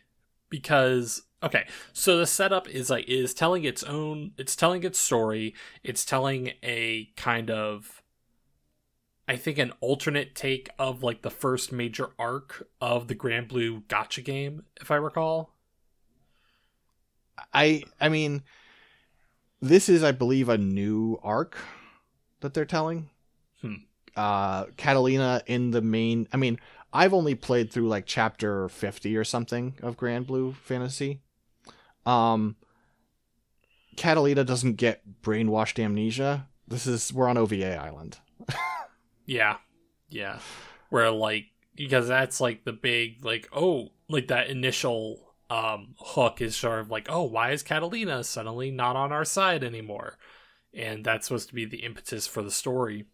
because okay so the setup is like is telling its own it's telling its story it's telling a kind of i think an alternate take of like the first major arc of the Grand Blue Gacha game if i recall i i mean this is i believe a new arc that they're telling hmm. uh catalina in the main i mean I've only played through like chapter 50 or something of Granblue Fantasy. Um Catalina doesn't get brainwashed amnesia. This is we're on OVA Island. *laughs* yeah. Yeah. Where like because that's like the big like oh like that initial um hook is sort of like oh why is Catalina suddenly not on our side anymore? And that's supposed to be the impetus for the story.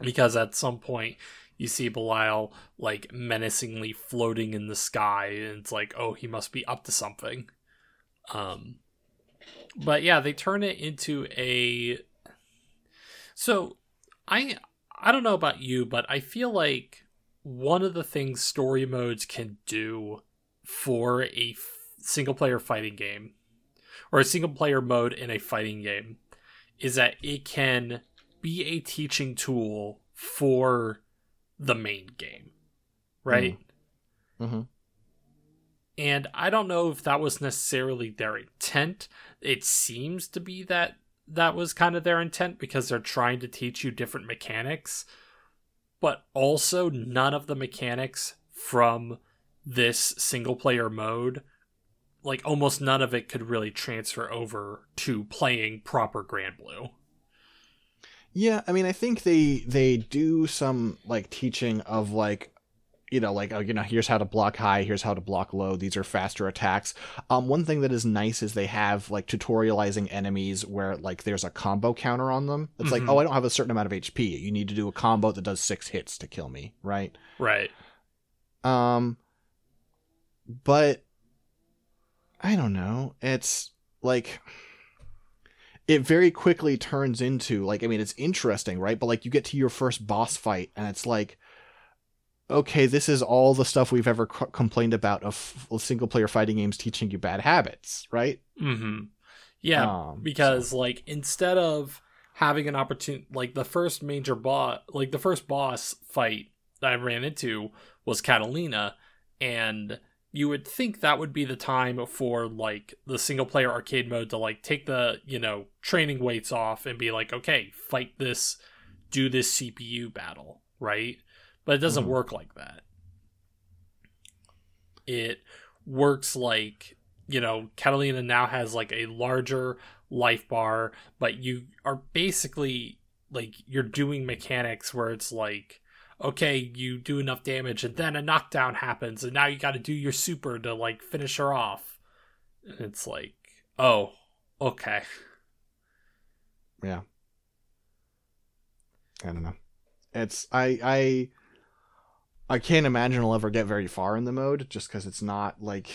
Because at some point you see Belial like menacingly floating in the sky, and it's like, oh, he must be up to something. Um, but yeah, they turn it into a. So, I I don't know about you, but I feel like one of the things story modes can do for a f- single player fighting game or a single player mode in a fighting game is that it can be a teaching tool for the main game, right? Mm-hmm. mm-hmm. And I don't know if that was necessarily their intent. It seems to be that that was kind of their intent because they're trying to teach you different mechanics, but also none of the mechanics from this single player mode like almost none of it could really transfer over to playing proper Granblue. Yeah, I mean, I think they they do some like teaching of like you know, like, oh, you know, here's how to block high, here's how to block low. These are faster attacks. Um, one thing that is nice is they have like tutorializing enemies where like there's a combo counter on them. It's mm-hmm. like, oh, I don't have a certain amount of HP. You need to do a combo that does six hits to kill me, right? Right. Um, but I don't know. It's like it very quickly turns into like I mean it's interesting, right? But like you get to your first boss fight and it's like okay, this is all the stuff we've ever c- complained about of single player fighting games teaching you bad habits, right? Mm-hmm. Yeah, um, because so. like instead of having an opportunity like the first major boss like the first boss fight that I ran into was Catalina and you would think that would be the time for like the single player arcade mode to like take the you know training weights off and be like okay fight this do this cpu battle right but it doesn't mm-hmm. work like that it works like you know catalina now has like a larger life bar but you are basically like you're doing mechanics where it's like okay, you do enough damage and then a knockdown happens and now you got to do your super to like finish her off. And it's like, oh, okay. Yeah. I don't know. It's I I I can't imagine I'll ever get very far in the mode just cuz it's not like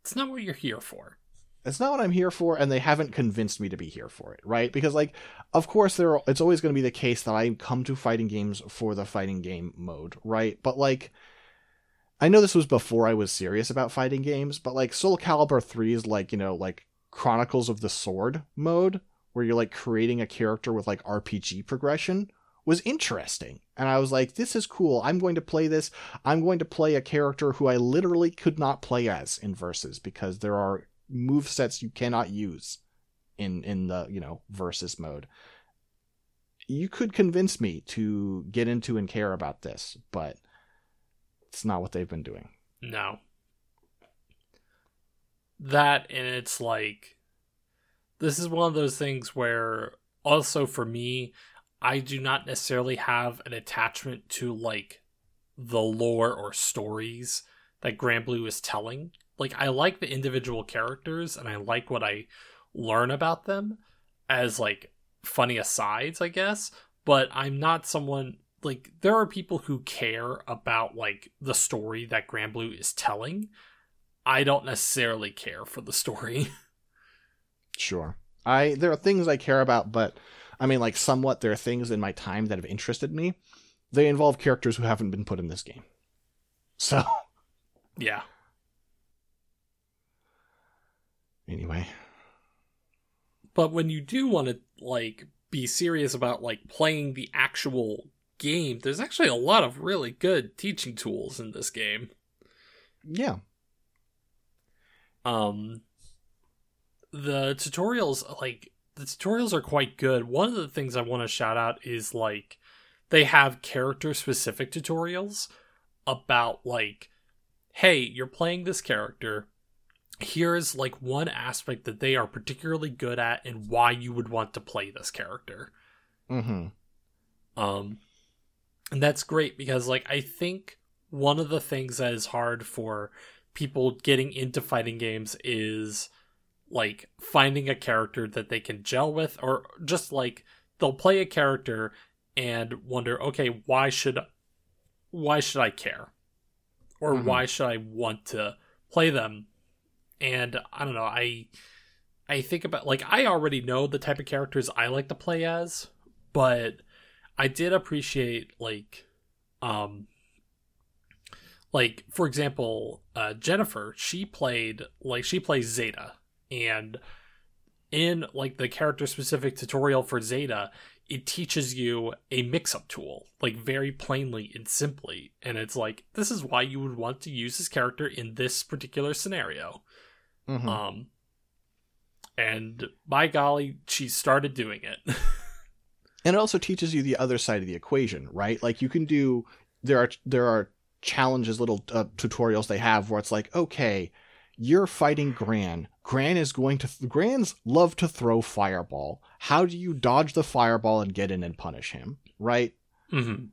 it's not what you're here for it's not what I'm here for, and they haven't convinced me to be here for it, right? Because like, of course, there are, it's always going to be the case that I come to fighting games for the fighting game mode, right? But like, I know this was before I was serious about fighting games, but like Soul Calibur 3 is like, you know, like Chronicles of the Sword mode, where you're like creating a character with like RPG progression, was interesting. And I was like, this is cool. I'm going to play this. I'm going to play a character who I literally could not play as in verses because there are move sets you cannot use in in the you know versus mode you could convince me to get into and care about this but it's not what they've been doing no that and it's like this is one of those things where also for me i do not necessarily have an attachment to like the lore or stories that Granblue is telling like I like the individual characters and I like what I learn about them as like funny asides, I guess, but I'm not someone like there are people who care about like the story that Granblue is telling. I don't necessarily care for the story. *laughs* sure. I there are things I care about, but I mean like somewhat there are things in my time that have interested me. They involve characters who haven't been put in this game. So Yeah. Anyway. But when you do want to like be serious about like playing the actual game, there's actually a lot of really good teaching tools in this game. Yeah. Um the tutorials like the tutorials are quite good. One of the things I want to shout out is like they have character specific tutorials about like hey, you're playing this character here's like one aspect that they are particularly good at and why you would want to play this character. Mm-hmm. Um, and that's great because like I think one of the things that is hard for people getting into fighting games is like finding a character that they can gel with or just like they'll play a character and wonder okay why should why should i care? Or mm-hmm. why should i want to play them? And I don't know, I I think about like I already know the type of characters I like to play as, but I did appreciate like um like for example, uh Jennifer, she played like she plays Zeta and in like the character specific tutorial for Zeta, it teaches you a mix up tool, like very plainly and simply. And it's like, this is why you would want to use this character in this particular scenario. Mm-hmm. Um, and by golly, she started doing it. *laughs* and it also teaches you the other side of the equation, right? Like you can do there are there are challenges, little uh, tutorials they have where it's like, okay, you're fighting Gran. Gran is going to th- Grans love to throw fireball. How do you dodge the fireball and get in and punish him, right? Mm-hmm.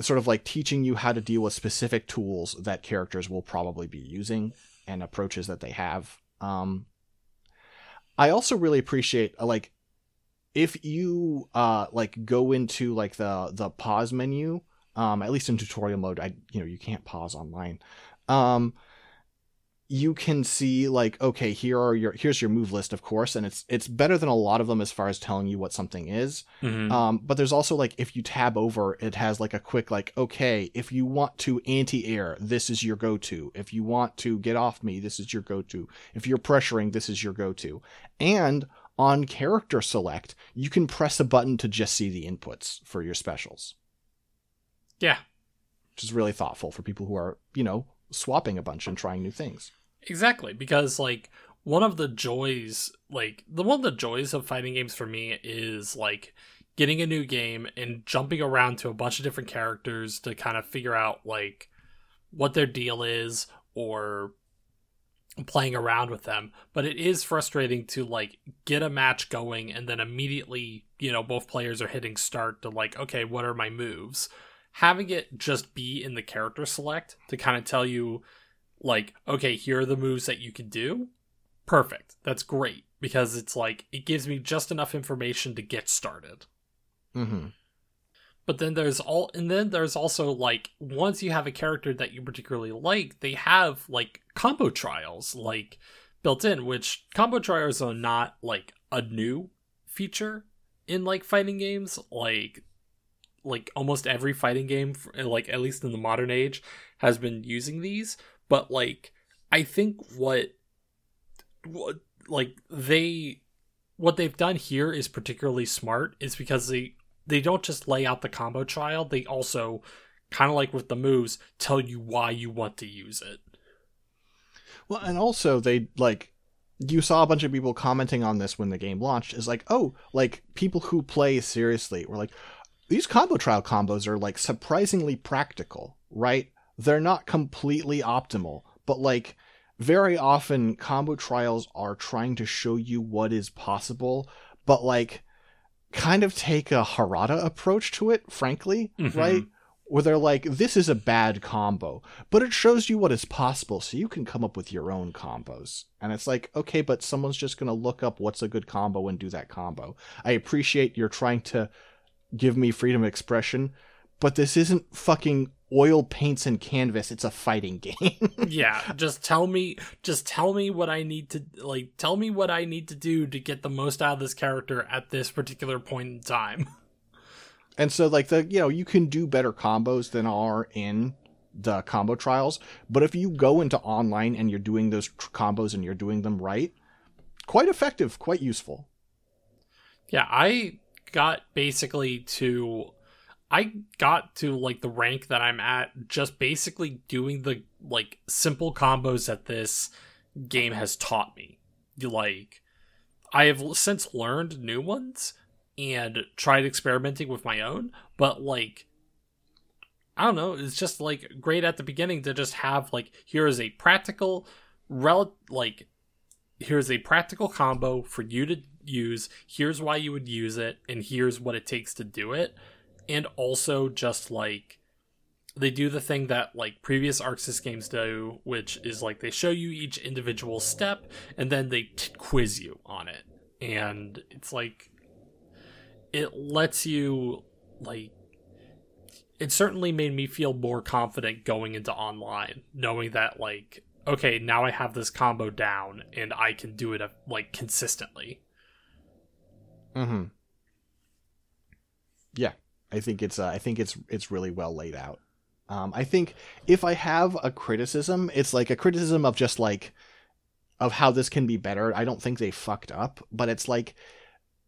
sort of like teaching you how to deal with specific tools that characters will probably be using and approaches that they have. Um, I also really appreciate uh, like if you uh like go into like the the pause menu, um, at least in tutorial mode, I you know you can't pause online. Um, you can see like okay here are your here's your move list of course and it's it's better than a lot of them as far as telling you what something is. Mhm. um but there's also like if you tab over it has like a quick like okay if you want to anti-air this is your go-to. If you want to get off me this is your go-to. If you're pressuring this is your go-to. And on character select you can press a button to just see the inputs for your specials. Yeah, which is really thoughtful for people who are you know swapping a bunch and trying new things exactly. Because like one of the joys, like the one of the joys of fighting games for me is like getting a new game and jumping around to a bunch of different characters to kind of figure out like what their deal is or playing around with them but it is frustrating to like get a match going and then immediately you know both players are hitting start to like okay what are my moves having it just be in the character select to kind of tell you like okay here are the moves that you can do perfect. That's great because it's like it gives me just enough information to get started. Mm-hmm. But then there's all and then there's also like once you have a character that you particularly like they have like combo trials like built in which combo trials are not like a new feature in like fighting games. Like like almost every fighting game like at least in the modern age has been using these but like i think what what like they what they've done here is particularly smart is because they they don't just lay out the combo trial they also kind of like with the moves tell you why you want to use it. Well, and also they like you saw a bunch of people commenting on this when the game launched is like, "Oh, like people who play seriously were like these combo trial combos are like surprisingly practical, right? They're not completely optimal, but like very often combo trials are trying to show you what is possible, but like kind of take a Harada approach to it, frankly, Mhm. right? Where they're like, this is a bad combo, but it shows you what is possible, so you can come up with your own combos. And it's like, okay, but someone's just going to look up what's a good combo and do that combo. I appreciate you're trying to give me freedom of expression, but this isn't fucking oil paints and canvas. It's a fighting *laughs* game. yeah just tell me just tell me what i need to like tell me what i need to do to get the most out of this character at this particular point in time *laughs* And so like the you know, you can do better combos than are in the combo trials, but if you go into online and you're doing those tr- combos and you're doing them right, quite effective, quite useful. Yeah, I got basically to I got to like the rank that I'm at just basically doing the like simple combos that this game has taught me. Like I have since learned new ones and tried experimenting with my own, but like I don't know, it's just like great at the beginning to just have like here is a practical rel like here's a practical combo for you to use. Here's why you would use it, and here's what it takes to do it. And also, just like they do the thing that like previous ArcSys games do, which is like they show you each individual step and then they t- quiz you on it. And it's like it lets you like it certainly made me feel more confident going into online, knowing that like okay, now I have this combo down and I can do it uh, like consistently. Mm-hmm. Yeah, I think it's uh, I think it's it's really well laid out. Um, I think if I have a criticism, it's like a criticism of just like of how this can be better. I don't think they fucked up, but it's like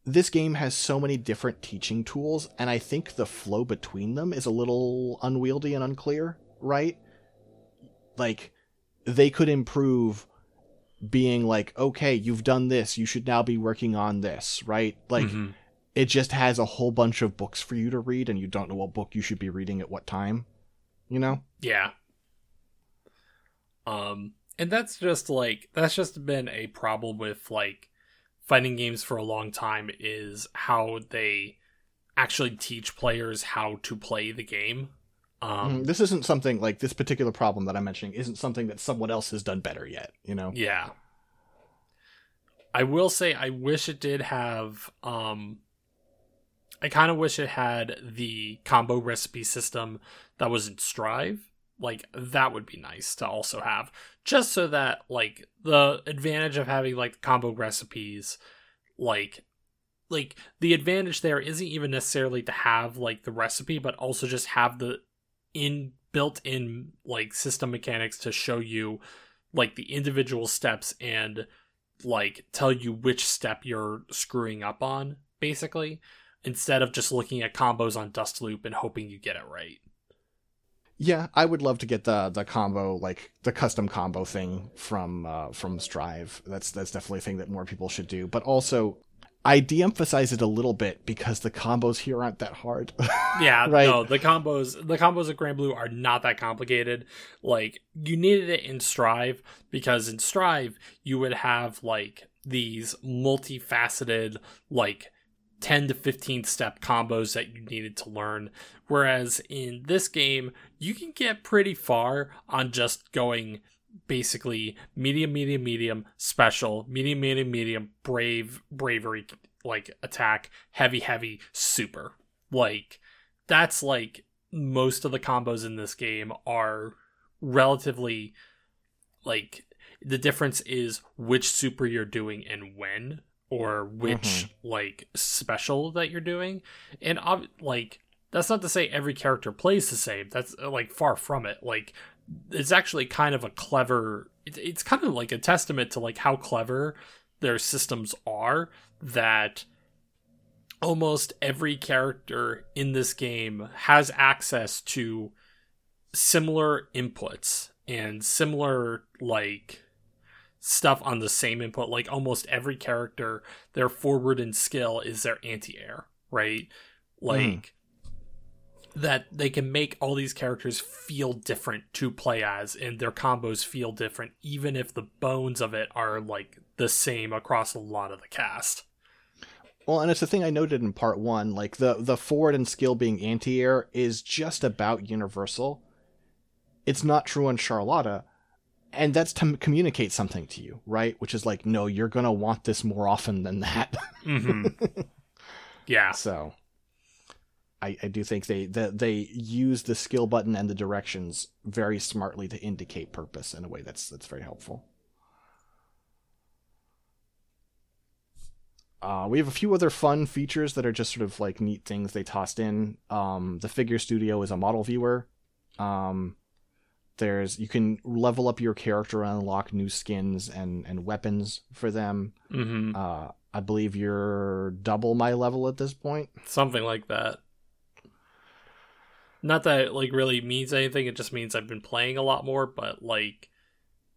this game has so many different teaching tools, and I think the flow between them is a little unwieldy and unclear, right? Like they could improve being like, okay, you've done this, you should now be working on this, right? Like Mhm. it just has a whole bunch of books for you to read and you don't know what book you should be reading at what time you know Yeah. Um and that's just like that's just been a problem with like fighting games for a long time is how they actually teach players how to play the game. Um, Mhm. this isn't something like this particular problem that I'm mentioning isn't something that someone else has done better yet. You know. Yeah. I will say I wish it did have um I kind of wish it had the combo recipe system that was in Strive. Like that would be nice to also have just so that like the advantage of having like combo recipes like like the advantage there isn't even necessarily to have like the recipe but also just have the in built in like system mechanics to show you like the individual steps and like tell you which step you're screwing up on basically instead of just looking at combos on Dustloop and hoping you get it right Yeah, I would love to get the the combo like the custom combo thing from uh, from Strive. That's that's definitely a thing that more people should do. But also, I de-emphasize it a little bit because the combos here aren't that hard. *laughs* yeah Right. no the combos the combos of Granblue are not that complicated like you needed it in strive because in strive you would have like these multifaceted like 10 to 15 step combos that you needed to learn whereas in this game you can get pretty far on just going basically medium medium medium special medium medium medium brave bravery like attack heavy heavy super. Like that's like most of the combos in this game are relatively like the difference is which super you're doing and when or which Mhm. like special that you're doing. And ob- like that's not to say every character plays the same. That's like far from it. Like it's actually kind of a clever it, it's kind of like a testament to like how clever their systems are that almost every character in this game has access to similar inputs and similar like stuff on the same input. Like almost every character their forward and skill is their anti-air right? Hmm. Like that they can make all these characters feel different to play as and their combos feel different even if the bones of it are like the same across a lot of the cast Well, and it's the thing I noted in part one. Like the the forward and skill being anti-air is just about universal. It's not true on Charlotta, and that's to communicate something to you, right? Which is like, no, you're gonna want this more often than that. hmm *laughs* yeah so, I I do think they that they use the skill button and the directions very smartly to indicate purpose in a way that's that's very helpful. Uh, we have a few other fun features that are just sort of like neat things they tossed in. Um, the Figure Studio is a model viewer. Um, there's you can level up your character and unlock new skins and and weapons for them. hmm Uh, I believe you're double my level at this point. something like that not that it like really means anything it just means i've been playing a lot more but like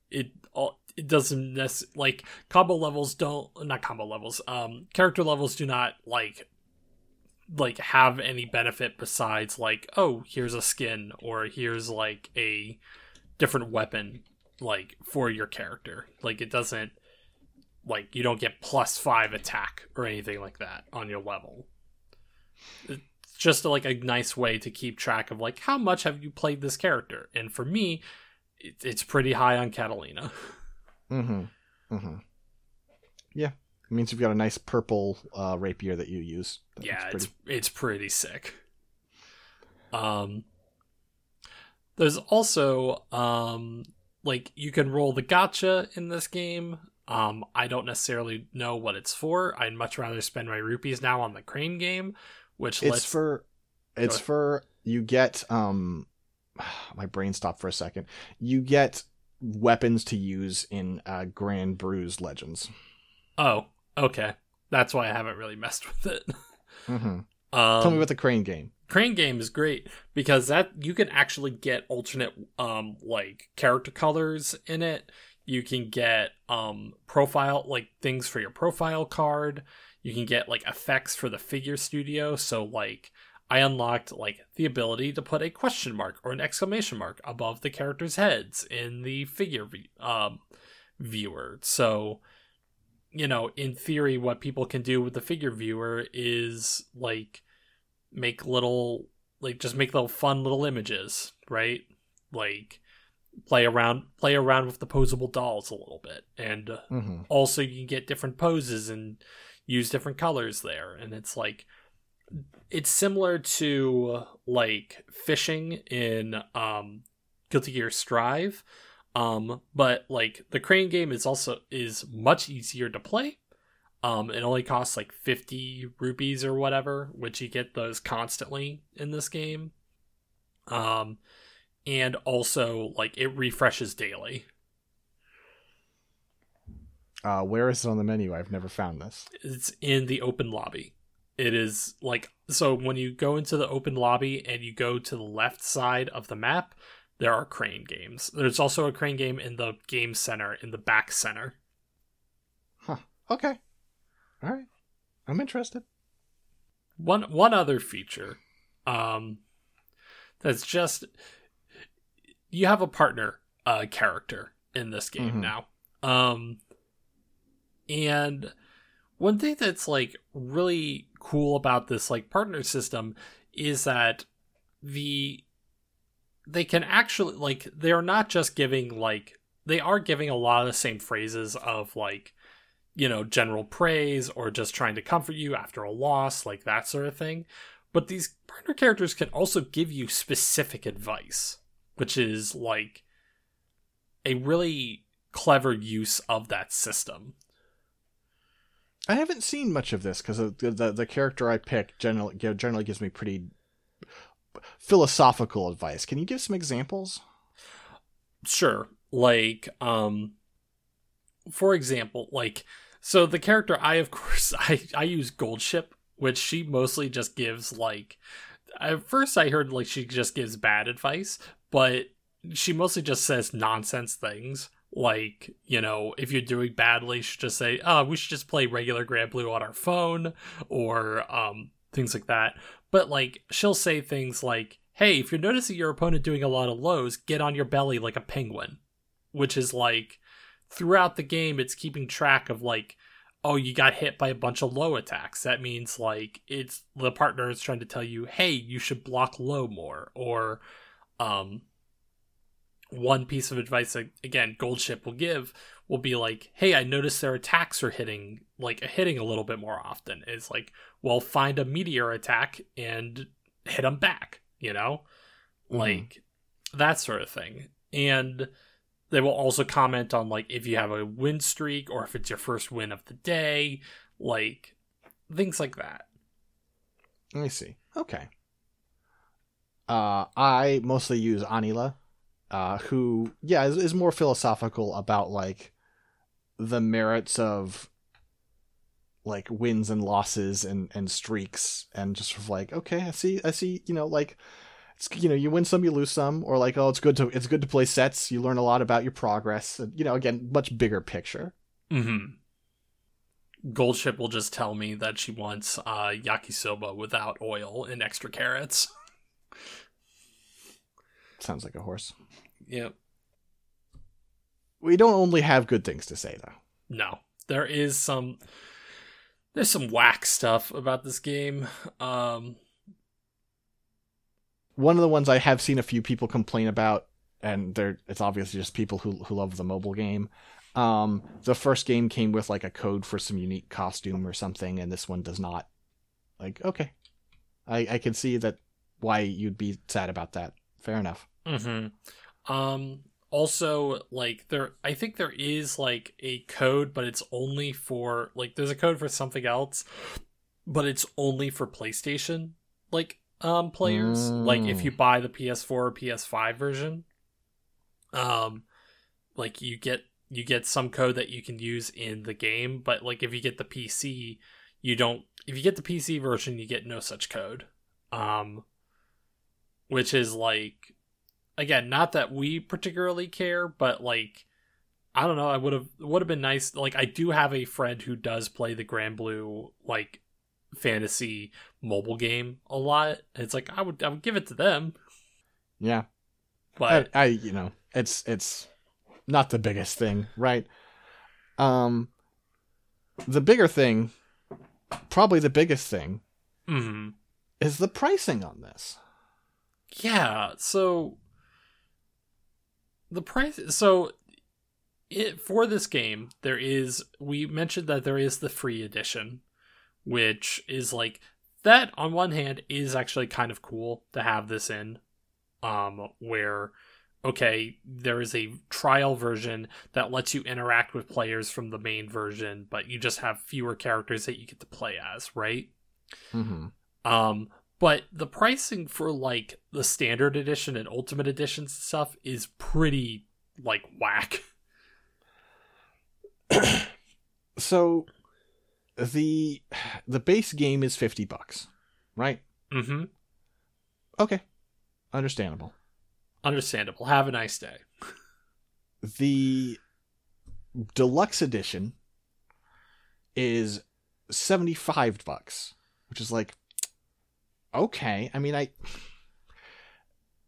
it all it doesn't nec- like combo levels don't not combo levels um character levels do not like like have any benefit besides like oh here's a skin or here's like a different weapon like for your character. Like it doesn't like you don't get plus five attack or anything like that on your level just like a nice way to keep track of like how much have you played this character and for me it, it's pretty high on Katalina *laughs* Mm-hmm. Mm-hmm. Yeah. It means you've got a nice purple uh, rapier that you use. That yeah looks it's it's pretty sick um there's also um like you can roll the gacha in this game um i don't necessarily know what it's for i'd much rather spend my rupees now on the crane game which It's lets for it's for you get um *sighs* my brain stopped for a second. You get weapons to use in uh, Grand Bruise Legends. oh okay that's why i haven't really messed *laughs* with it Mm-hmm. um Tell me about the Crane game. crane game is great because that you can actually get alternate um like character colors in it you can get um profile like things for your profile card you can get like effects for the figure studio so like i unlocked like the ability to put a question mark or an exclamation mark above the characters heads in the figure um viewer so you know in theory what people can do with the figure viewer is like make little like just make little fun little images, right? Like play around play around with the posable dolls a little bit and Mm-hmm. also you can get different poses and use different colors there. And it's like it's similar to like fishing in um guilty gear strive um but like the crane game is also is much easier to play. Um it only costs like 50 rupees or whatever which you get those constantly in this game. Um and also like it refreshes daily Uh, where is it on the menu? I've never found this. it's in the open lobby. It is like so when you go into the open lobby and you go to the left side of the map, there are crane games. There's also a crane game in the game center in the back center. Okay. All right. I'm interested. One one other feature um that's just you have a partner uh character in this game Mhm. now. Um and one thing that's like really cool about this like partner system is that the they can actually like they're not just giving like they are giving a lot of the same phrases of like you know general praise or just trying to comfort you after a loss like that sort of thing. But these partner characters can also give you specific advice which is like a really clever use of that system I haven't seen much of this because the, the the character I pick generally generally gives me pretty philosophical advice. Can you give some examples? sure like um for example like so the character i of *laughs* course i i use gold ship which she mostly just gives like at first i heard like she just gives bad advice but she mostly just says nonsense things like you know if you're doing badly she just say oh we should just play regular Granblue on our phone or um things like that. But like she'll say things like hey if you're noticing your opponent doing a lot of lows get on your belly like a penguin which is like throughout the game it's keeping track of like oh you got hit by a bunch of low attacks. That means like it's the partner is trying to tell you hey you should block low more or um one piece of advice that, again gold ship will give will be like hey i noticed their attacks are hitting like hitting a little bit more often it's like well find a meteor attack and hit them back you know Mhm. like that sort of thing and they will also comment on like if you have a win streak or if it's your first win of the day like things like that Let me see. Okay. Uh, I mostly use Anila, uh, who yeah is, is more philosophical about like the merits of like wins and losses and and streaks and just sort of like okay I see I see you know like it's you know you win some you lose some or like oh it's good to it's good to play sets. You learn a lot about your progress and, you know again much bigger picture. Mm-hmm. Gold ship will just tell me that she wants uh yakisoba without oil and extra carrots *laughs* sounds like a horse yep we don't only have good things to say though no there is some there's some whack stuff about this game um one of the ones I have seen a few people complain about, and they're it's obviously just people who who love the mobile game. Um, the first game came with like a code for some unique costume or something, and this one does not. Like, okay, I I can see that why you'd be sad about that. Fair enough. Mm-hmm. Um also like there I think there is like a code, but it's only for like there's a code for something else, but it's only for PlayStation like um players. Like if you buy the PS4 or PS5 version. Um like you get you get some code that you can use in the game, but like if you get the PC, you don't if you get the PC version, you get no such code. Um which is like again not that we particularly care but like i don't know i would have would have been nice like i do have a friend who does play the Granblue like fantasy mobile game a lot it's like i would i would give it to them Yeah, but I, I you know it's it's not the biggest thing, right? Um, the bigger thing, probably the biggest thing, mhm. is the pricing on this. yeah, so the price so it for this game there is we mentioned that there is the free edition which is like that on one hand is actually kind of cool to have this in um where okay there is a trial version that lets you interact with players from the main version but you just have fewer characters that you get to play as right Mm-hmm. um but the pricing for like the standard edition and ultimate editions and stuff is pretty like whack. *clears throat* So the the base game is fifty bucks, right? mm-hmm. Okay, understandable. understandable. Have a nice day. The deluxe edition is seventy five bucks, which is like okay. I mean, I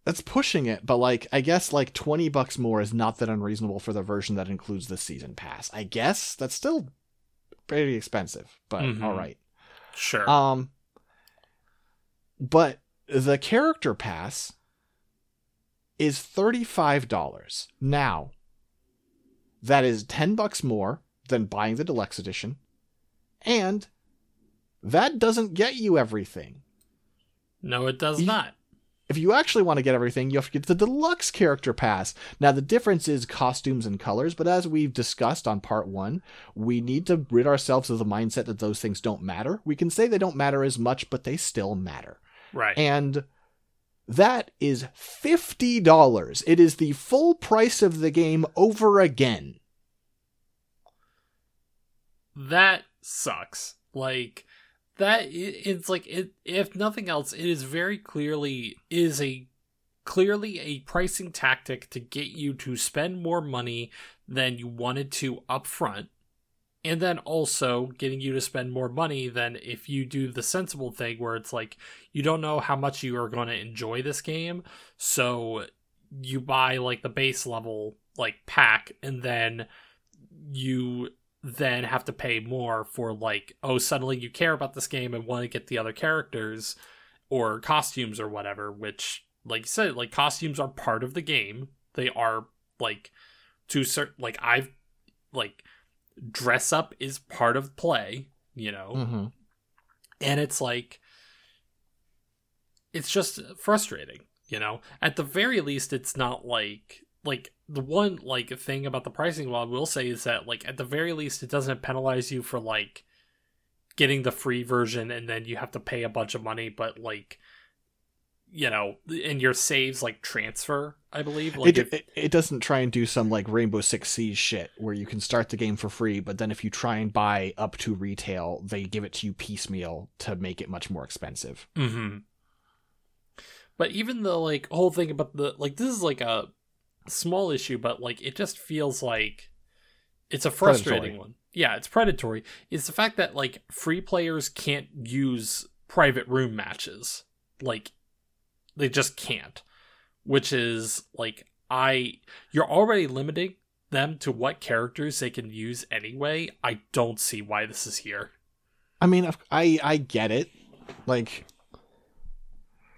that's pushing it, but like I guess like twenty bucks more is not that unreasonable for the version that includes the season pass. I guess that's still pretty expensive, but Mhm. all right. sure Um, but the character pass is thirty-five dollars now. That is ten bucks more than buying the deluxe edition, and that doesn't get you everything. No it does you- not If you actually want to get everything, you have to get the deluxe character pass. Now, the difference is costumes and colors, but as we've discussed on part one, we need to rid ourselves of the mindset that those things don't matter. We can say they don't matter as much, but they still matter. right And that is $50. It is the full price of the game over again. that sucks like that it's like it if nothing else it is very clearly is a clearly a pricing tactic to get you to spend more money than you wanted to up front and then also getting you to spend more money than if you do the sensible thing where it's like you don't know how much you are going to enjoy this game. So you buy like the base level like pack and then you then have to pay more for like oh suddenly you care about this game and want to get the other characters or costumes or whatever which like you said like costumes are part of the game. They are like to certain like i've like dress up is part of play you know? Mm-hmm. and it's like it's just frustrating you know? At the very least it's not like like the one like thing about the pricing law I will say is that like at the very least it doesn't penalize you for like getting the free version and then you have to pay a bunch of money but like you know and your saves like transfer i believe like It, if- it, it doesn't try and do some like Rainbow Six Siege shit where you can start the game for free, but then if you try and buy up to retail, they give it to you piecemeal to make it much more expensive. Mm-hmm. But even the like whole thing about the like this is like a small issue, but like it just feels like it's a frustrating Predatory. one. Yeah, it's predatory. It's the fact that like free players can't use private room matches. Like they just can't. Which is like I you're already limiting them to what characters they can use anyway. I don't see why this is here. I mean, I I get it. Like,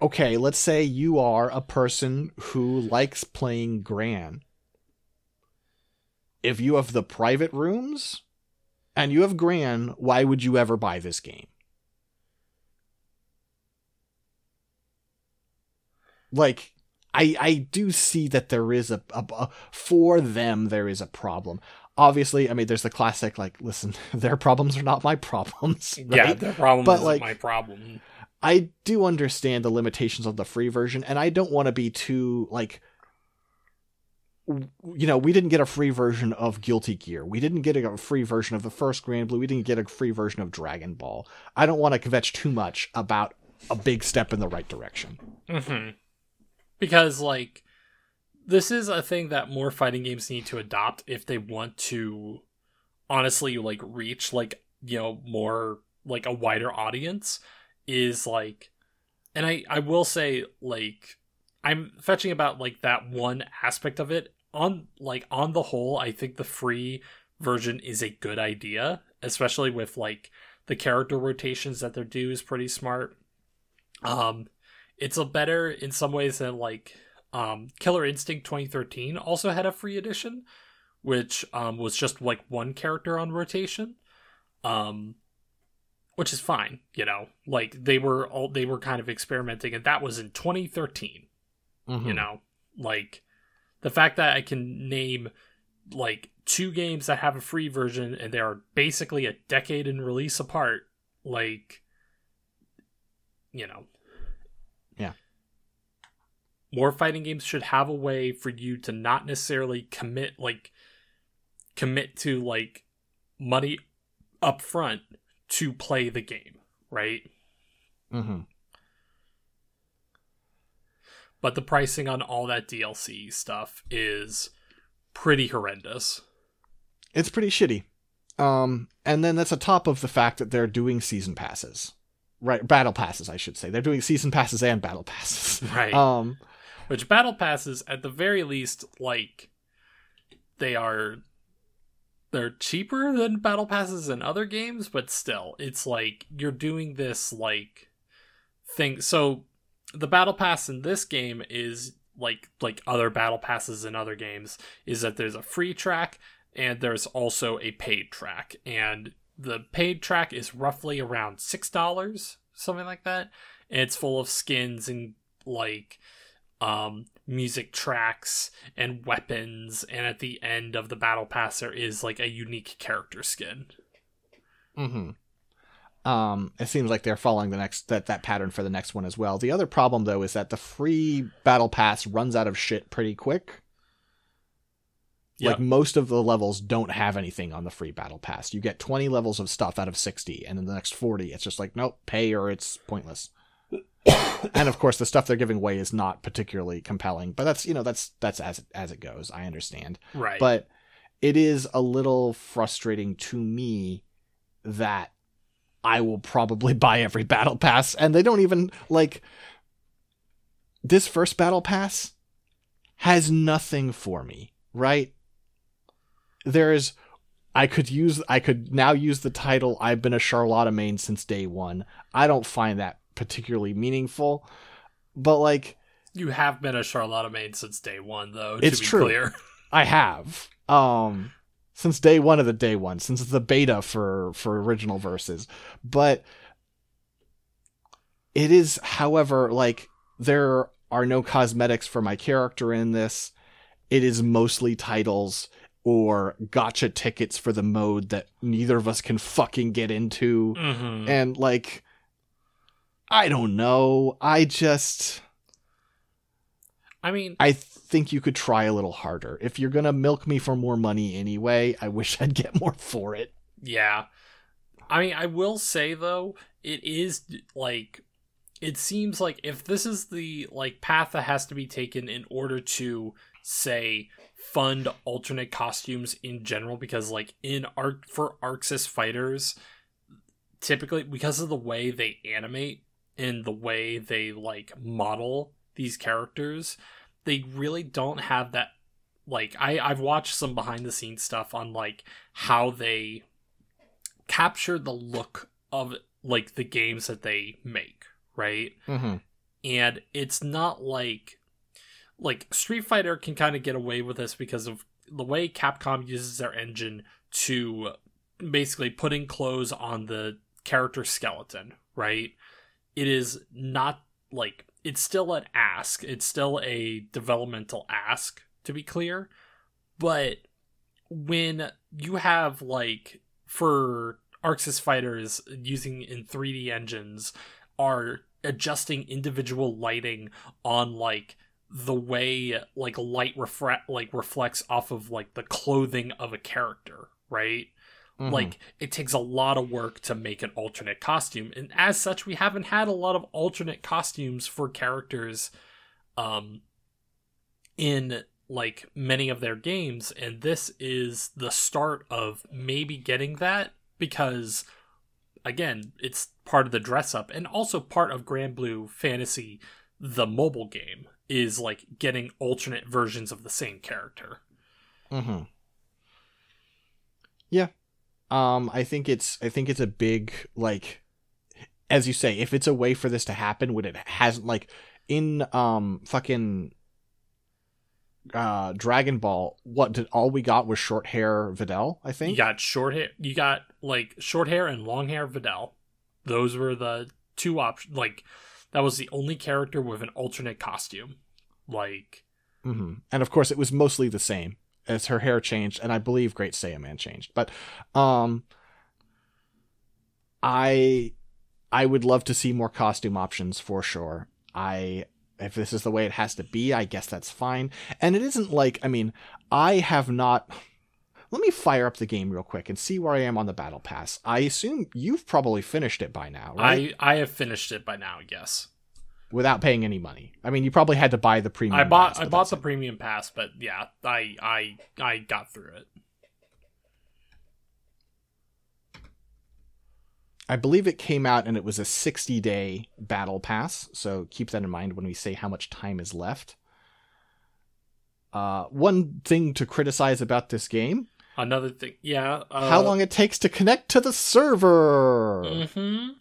okay, let's say you are a person who likes playing Gran. If you have the private rooms and you have Gran, why would you ever buy this game? Like, I I do see that there is a, a, a for them there is a problem. Obviously, I mean, there's the classic like, listen, *laughs* their problems are not my problems. Yeah, right? the problem But, like- my problem. I do understand the limitations of the free version, and I don't want to be too like. You know, we didn't get a free version of Guilty Gear. We didn't get a free version of the first Granblue. We didn't get a free version of Dragon Ball. I don't want to kvetch too much about a big step in the right direction. hmm Because like this is a thing that more fighting games need to adopt if they want to honestly like reach like you know more like a wider audience is like and I I will say like I'm fetching about like that one aspect of it. On like on the whole I think the free version is a good idea especially with like the character rotations that they do is pretty smart. Um it's a better in some ways than like um, Killer Instinct 2013 also had a free edition, which um, was just like one character on rotation, um, which is fine. You know, like they were all they were kind of experimenting, and that was in 2013. Mm-hmm. You know, like the fact that I can name like two games that have a free version and they are basically a decade in release apart, like you know. Yeah. More fighting games should have a way for you to not necessarily commit like commit to like money up front to play the game, right? Mm-hmm. But the pricing on all that DLC stuff is pretty horrendous. It's pretty shitty. Um, and then that's a top of the fact that they're doing season passes, right? Battle passes, I should say. They're doing season passes and battle passes, *laughs* right? Um, which battle passes, at the very least, like they are they're cheaper than battle passes in other games, but still, it's like you're doing this like thing. So the battle pass in this game is like like other battle passes in other games is that there's a free track and there's also a paid track and the paid track is roughly around six dollars something like that and it's full of skins and like um music tracks and weapons and at the end of the battle pass there is like a unique character skin mm-hmm. Um, it seems like they're following the next that that pattern for the next one as well. The other problem though is that the free battle pass runs out of shit pretty quick. Yep. Like most of the levels don't have anything on the free battle pass. You get 20 levels of stuff out of 60 and then the next 40 it's just like nope, pay or it's pointless. *coughs* and of course the stuff they're giving away is not particularly compelling, but that's, you know, that's that's as as it goes. I understand. right But it is a little frustrating to me that I will probably *laughs* buy every battle pass and they don't even like this first battle pass has nothing for me, right? There's I could use I could now use the title I've been a Charlotta main since day 1. I don't find that particularly meaningful. But like you have been a charlotta main since day one though It's to be true. clear I have. Um since day one of the day one, since the beta for for original verses. But it is, however, like there are no cosmetics for my character in this. It is mostly titles or gacha tickets for the mode that neither of us can fucking get into. mm-hmm. And like I don't know. I just i mean I think you could try a little harder. If you're gonna milk me for more money anyway, I wish I'd get *laughs* more for it. Yeah. I mean, I will say though, it is like it seems like if this is the like path that has to be taken in order to say fund alternate costumes in general because like in arc for ArcSys fighters typically because of the way they animate and the way they like model these characters they really don't have that like I I've watched some behind the scenes stuff on like how they capture the look of like the games that they make, right? Mm-hmm. And it's not like like Street Fighter can kind of get away with this because of the way Capcom uses their engine to basically putting clothes on the character skeleton, right? It is not like it's still an ask. It's still a developmental ask to be clear, but when you have like for ArcSys fighters using in 3D engines are adjusting individual lighting on like the way like light reflect like reflects off of like the clothing of a character, right? Mhm. Like it takes a lot of work to make an alternate costume, and as such, we haven't had a lot of alternate costumes for characters, um, in like many of their games, and this is the start of maybe getting that because, again, it's part of the dress up, and also part of Granblue Fantasy, the mobile game, is like getting alternate versions of the same character. Mm-hmm. Yeah. Um, I think it's I think it's a big like as you say, if it's a way for this to happen when it hasn't like in um fucking uh Dragon Ball, what did all we got was short hair Videl, I think. You got short hair. You got like short hair and long hair Videl. Those were the two options. Like that was the only character with an alternate costume. Like, mm-hmm. and of course it was mostly the same as her hair changed, and I believe Great Saiyaman changed. But um, I I would love to see more costume options for sure. I if this is the way it has to be, I guess that's fine. And it isn't like I mean, I have not let me fire up the game real quick and see where I am on the battle pass. I assume you've probably finished it by now, right? I I have finished it by now. Yes. Without paying any money. I mean, you probably had to buy the premium. I bought pass, I bought the it. premium pass, but yeah, I I I got through it. I believe it came out and it was a 60 day battle pass. So keep that in mind when we say how much time is left. Uh, one thing to criticize about this game Another thing, yeah. Uh, how long it takes to connect to the server. Mm-hmm.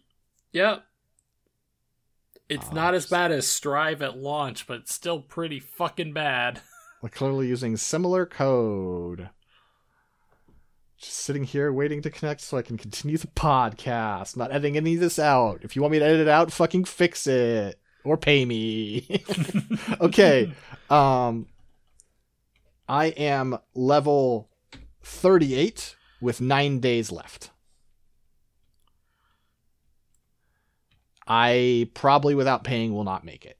Yep. It's Uh, not as bad as Strive at launch, but it's still pretty fucking bad. We're clearly using similar code. Just sitting here waiting to connect so I can continue the podcast. Not editing any of this out. If you want me to edit it out, fucking fix it. Or pay me. *laughs* okay. Um I am level 38 with 9 days left. I probably without paying will not make it.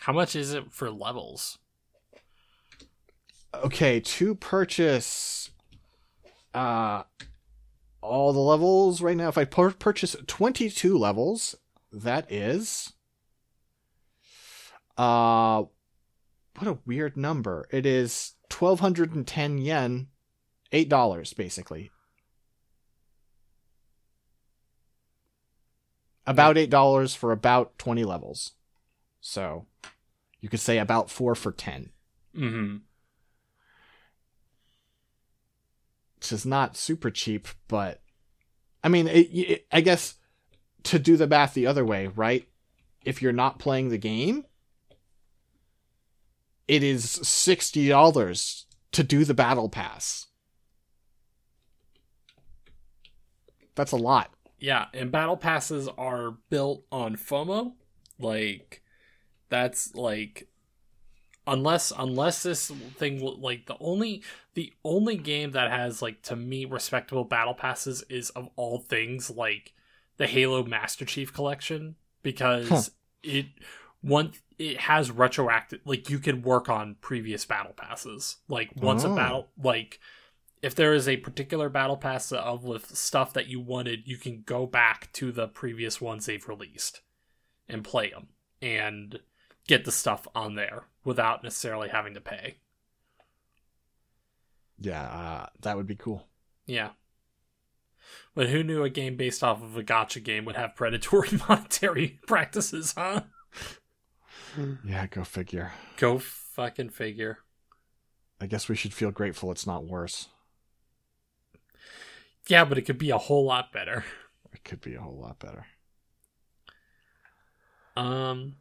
How much is it for levels? okay to purchase uh all the levels right now if i pur- purchase 22 levels that is uh what a weird number it is 1210 yen eight dollars basically about eight dollars for about 20 levels so you could say about four for 10 Mm-hmm. which is not super cheap, but I mean, it, it, I guess to do the math the other way, right? If you're not playing the game, it is sixty dollars to do the battle pass. That's a lot. Yeah, and battle passes are built on FOMO. Like that's like unless unless this thing like the only the only game that has like to me respectable battle passes is of all things like the Halo Master Chief collection because Huh. it one it has retroactive like you can work on previous battle passes like once Oh. a battle like if there is a particular battle pass of with stuff that you wanted you can go back to the previous ones they've released and play them and get the stuff on there without necessarily having to pay Yeah, uh, that would be cool. yeah but who knew a game based off of a gacha game would have *laughs* predatory *laughs* monetary practices huh Yeah, go figure. go fucking figure I guess we should feel grateful it's not worse. Yeah but it could be a whole lot better It could be a whole lot better. um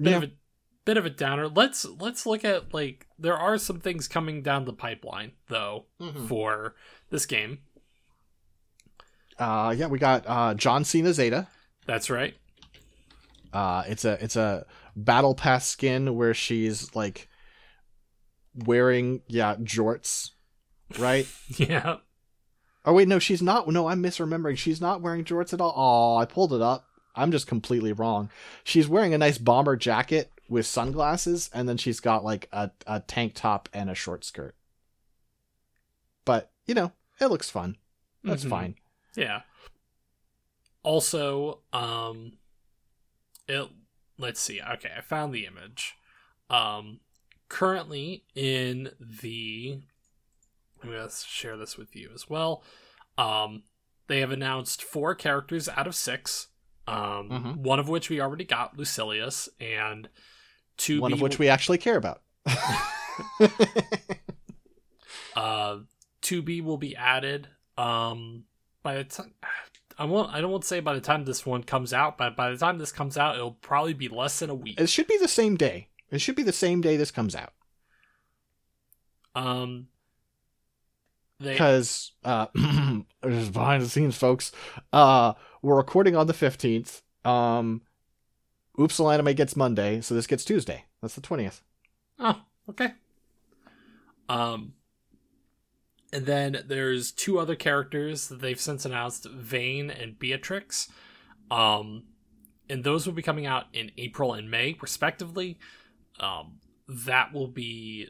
bit Yeah. of a bit of a downer. Let's let's look at like there are some things coming down the pipeline though Mhm. for this game. Uh, yeah, we got uh, John Cena Zeta. That's right. Uh, it's a it's a battle pass skin where she's like wearing yeah jorts, right? *laughs* Yeah. oh wait, no, she's not. No, I'm misremembering. She's not wearing jorts at all. Oh, I pulled it up. I'm just completely wrong. She's wearing a nice bomber jacket with sunglasses, and then she's got like a a tank top and a short skirt. But you know, it looks fun. That's Mhm. fine. Yeah. Also, um it let's see. Okay, I found the image. Um currently in the I'm going to share this with you as well. Um they have announced four characters out of 6. Um Mhm. one of which we already got, Lucilius, and two One of which we actually care about. *laughs* uh, 2B will be added. Um, by the time I won't, I don't want to say by the time this one comes out, but by the time this comes out, it'll probably be less than a week. It should be the same day. It should be the same day this comes out. Um, they because uh *clears throat* just behind the scenes folks uh we're recording on the 15th um oops anime gets monday so this gets tuesday that's the 20th Oh, okay. Um, and then there's two other characters that they've since announced, Vane and Beatrix. Um, and those will be coming out in April and May, respectively. Um, that will be.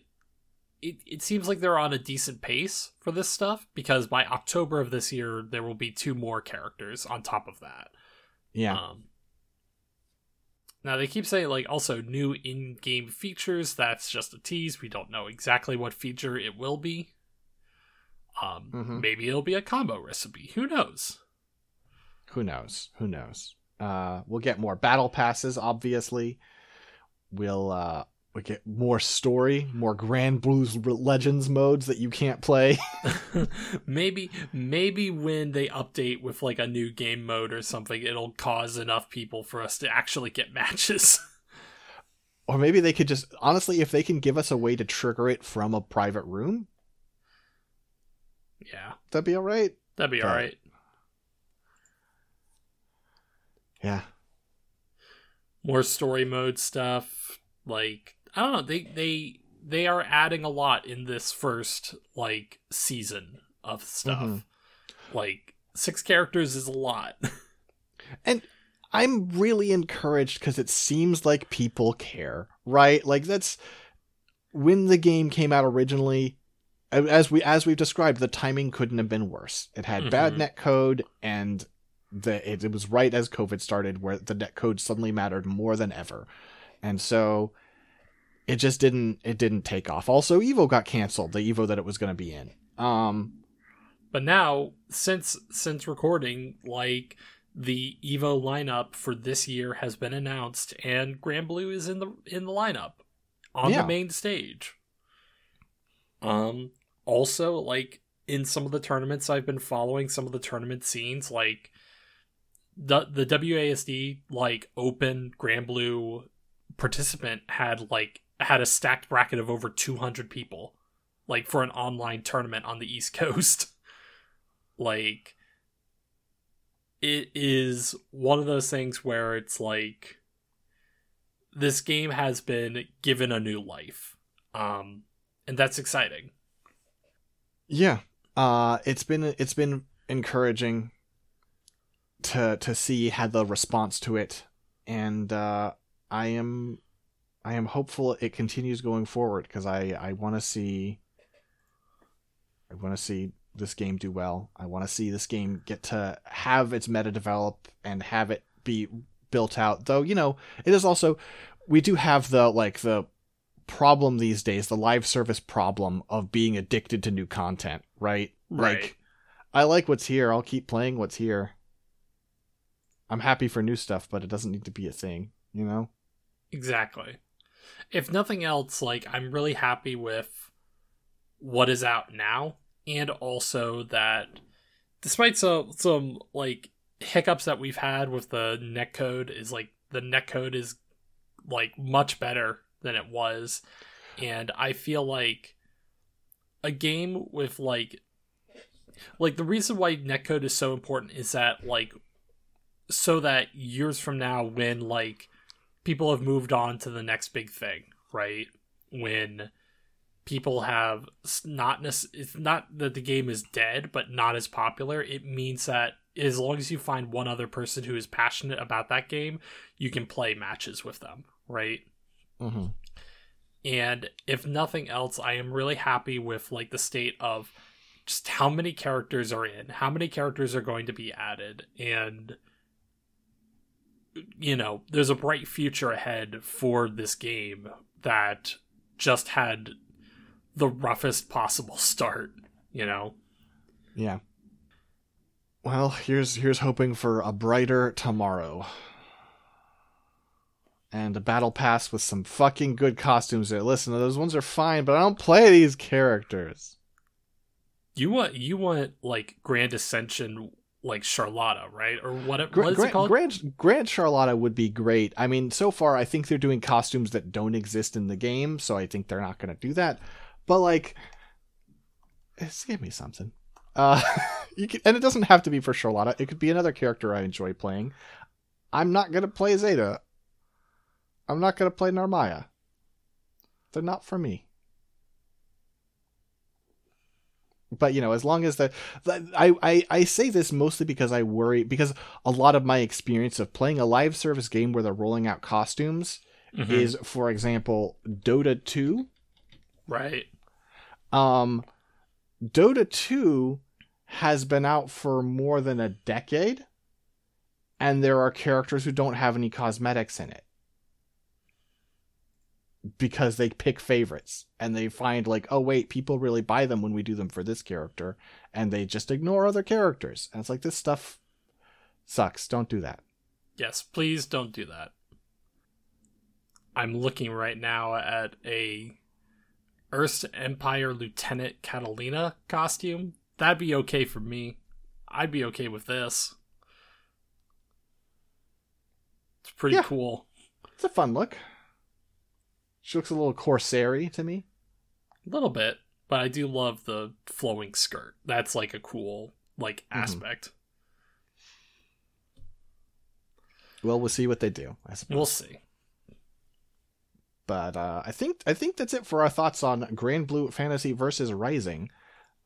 It, it seems like they're on a decent pace for this stuff because by October of this year, there will be two more characters on top of that. yeah Um, now they keep saying like also new in-game features. That's just a tease. We don't know exactly what feature it will be. Um, Mhm. maybe it'll be a combo recipe. Who knows? who knows who knows uh we'll get more battle passes obviously we'll uh we get more story more Grand Bruise Legends modes that you can't play. *laughs* Maybe maybe when they update with like a new game mode or something, it'll cause enough people for us to actually get *laughs* matches. or maybe they could just honestly if they can give us a way to trigger it from a private room. Yeah, that'd be all right that'd be But- all right. yeah more story mode stuff like i don't know they they they are adding a lot in this first like season of stuff Mhm. like six characters is a lot *laughs* and I'm really encouraged because it seems like people care, right? Like that's when the game came out originally. As we as we've described, the timing couldn't have been worse. It had bad Mhm. net code, and the it, it was right as COVID started, where the net code suddenly mattered more than ever, and so it just didn't it didn't take off. Also, Evo got canceled, the Evo that it was going to be in. Um, but now since since recording like the evo lineup for this year has been announced and Granblue is in the in the lineup on Yeah. the main stage um also like in some of the tournaments i've been following some of the tournament scenes like the the wasd like open Granblue participant had like had a stacked bracket of over 200 people like for an online tournament on the east *laughs* coast like it is one of those things where it's like this game has been given a new life um and that's exciting Yeah. Uh it's been it's been encouraging to to see how the response to it and uh I am I am hopeful it continues going forward because I I want to see I want to see this game do well. I want to see this game get to have its meta develop and have it be built out. Though, you know, it is also we do have the like the problem these days, the live service problem of being addicted to new content, right? Right. Like I like what's here, I'll keep playing what's here. I'm happy for new stuff, but it doesn't need to be a thing, you know? exactly if nothing else like i'm really happy with what is out now and also that despite some some like hiccups that we've had with the netcode is like the netcode is like much better than it was and i feel like a game with like like the reason why netcode is so important is that like so that years from now when like people have moved on to the next big thing right when people have not it's not that the game is dead but not as popular it means that as long as you find one other person who is passionate about that game you can play matches with them right Mm-hmm. and if nothing else i am really happy with like the state of just how many characters are in how many characters are going to be added and you know there's a bright future ahead for this game that just had the roughest possible start you know Yeah. Well, here's here's hoping for a brighter tomorrow. and a battle pass with some fucking good costumes there. Listen, those ones are fine, but I don't play these characters. You want you want like Grand Ascension like Charlotta, right? Or what, Gra- what is Grand, it called? Grand, Grand Charlotta would be great. I mean, so far I think they're doing costumes that don't exist in the game, so I think they're not going to do that. But like, just give me something. Uh, *laughs* you can, and it doesn't have to be for Charlotta. It could be another character I enjoy playing. I'm not going to play Zeta. I'm not going to play Narmaya. They're not for me. But you know as long as the, I, I i say this mostly because i worry because a lot of my experience of playing a live service game where they're rolling out costumes mm-hmm. is for example dota 2 right. Um dota 2 has been out for more than a decade and there are characters who don't have any cosmetics in it because they pick favorites and they find like oh wait people really buy them when we do them for this character and they just ignore other characters and it's like this stuff sucks don't do that yes please don't do that i'm looking right now at a Erste Empire Lieutenant Katalina costume. That'd be okay for me. I'd be okay with this. It's pretty yeah. cool. It's a fun look. She looks a little corsairy to me. A little bit, but I do love the flowing skirt. That's like a cool like mm-hmm. aspect. Well, we'll see what they do. I suppose we'll see. But uh, I think I think that's it for our thoughts on Granblue Fantasy versus Rising.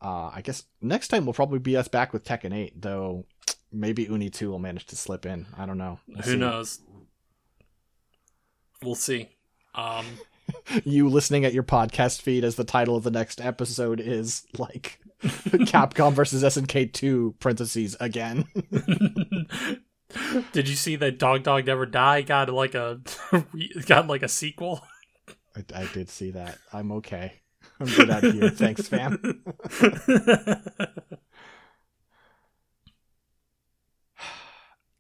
Uh, I guess next time will probably be us back with Tekken 8, though maybe Uni 2 will manage to slip in. I don't know. We'll Who see. knows? We'll see. Um, you listening at your podcast feed as the title of the next episode is like *laughs* Capcom versus SNK 2 parentheses again. *laughs* Did you see that Dong Dong Never Die got like a *laughs* got like a sequel? I, I did see that. I'm okay. I'm good out here. Thanks, fam.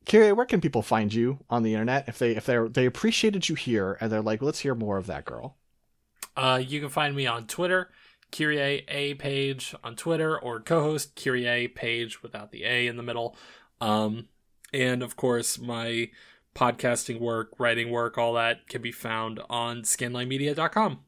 Kyrie, where can people find you on the internet if they if they they appreciated you here and they're like, let's hear more of that girl? Uh, you can find me on Twitter, Kyrie A page on Twitter, or Cohost Kyrie page without the A in the middle. Um, and of course, my podcasting work, writing work, all that can be found on scanlinemedia.com.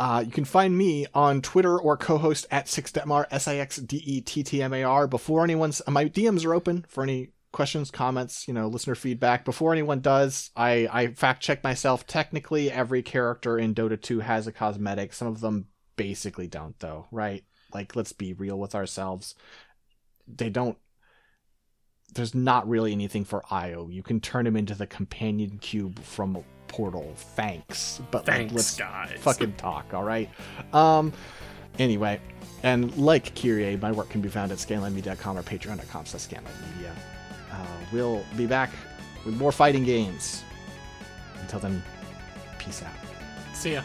Uh, you can find me on Twitter or Cohost at Sixdettmar, S-I-X-D-E-T-T-M-A-R. Before anyone's, my DMs are open for any questions, comments, you know, listener feedback. Before anyone does, I, I fact check myself. Technically, every character in Dota 2 has a cosmetic. Some of them basically don't, though, right? Like, let's be real with ourselves. They don't there's not really anything for Io. You can turn him into the companion cube from Portal. Thanks, but Thanks, like, let's guys. fucking talk. All right. Um. Anyway, and like Kyrie, my work can be found at scanlinemedia.com or patreon.com slash scanlinemedia. Uh, we'll be back with more fighting games. Until then, peace out. See ya.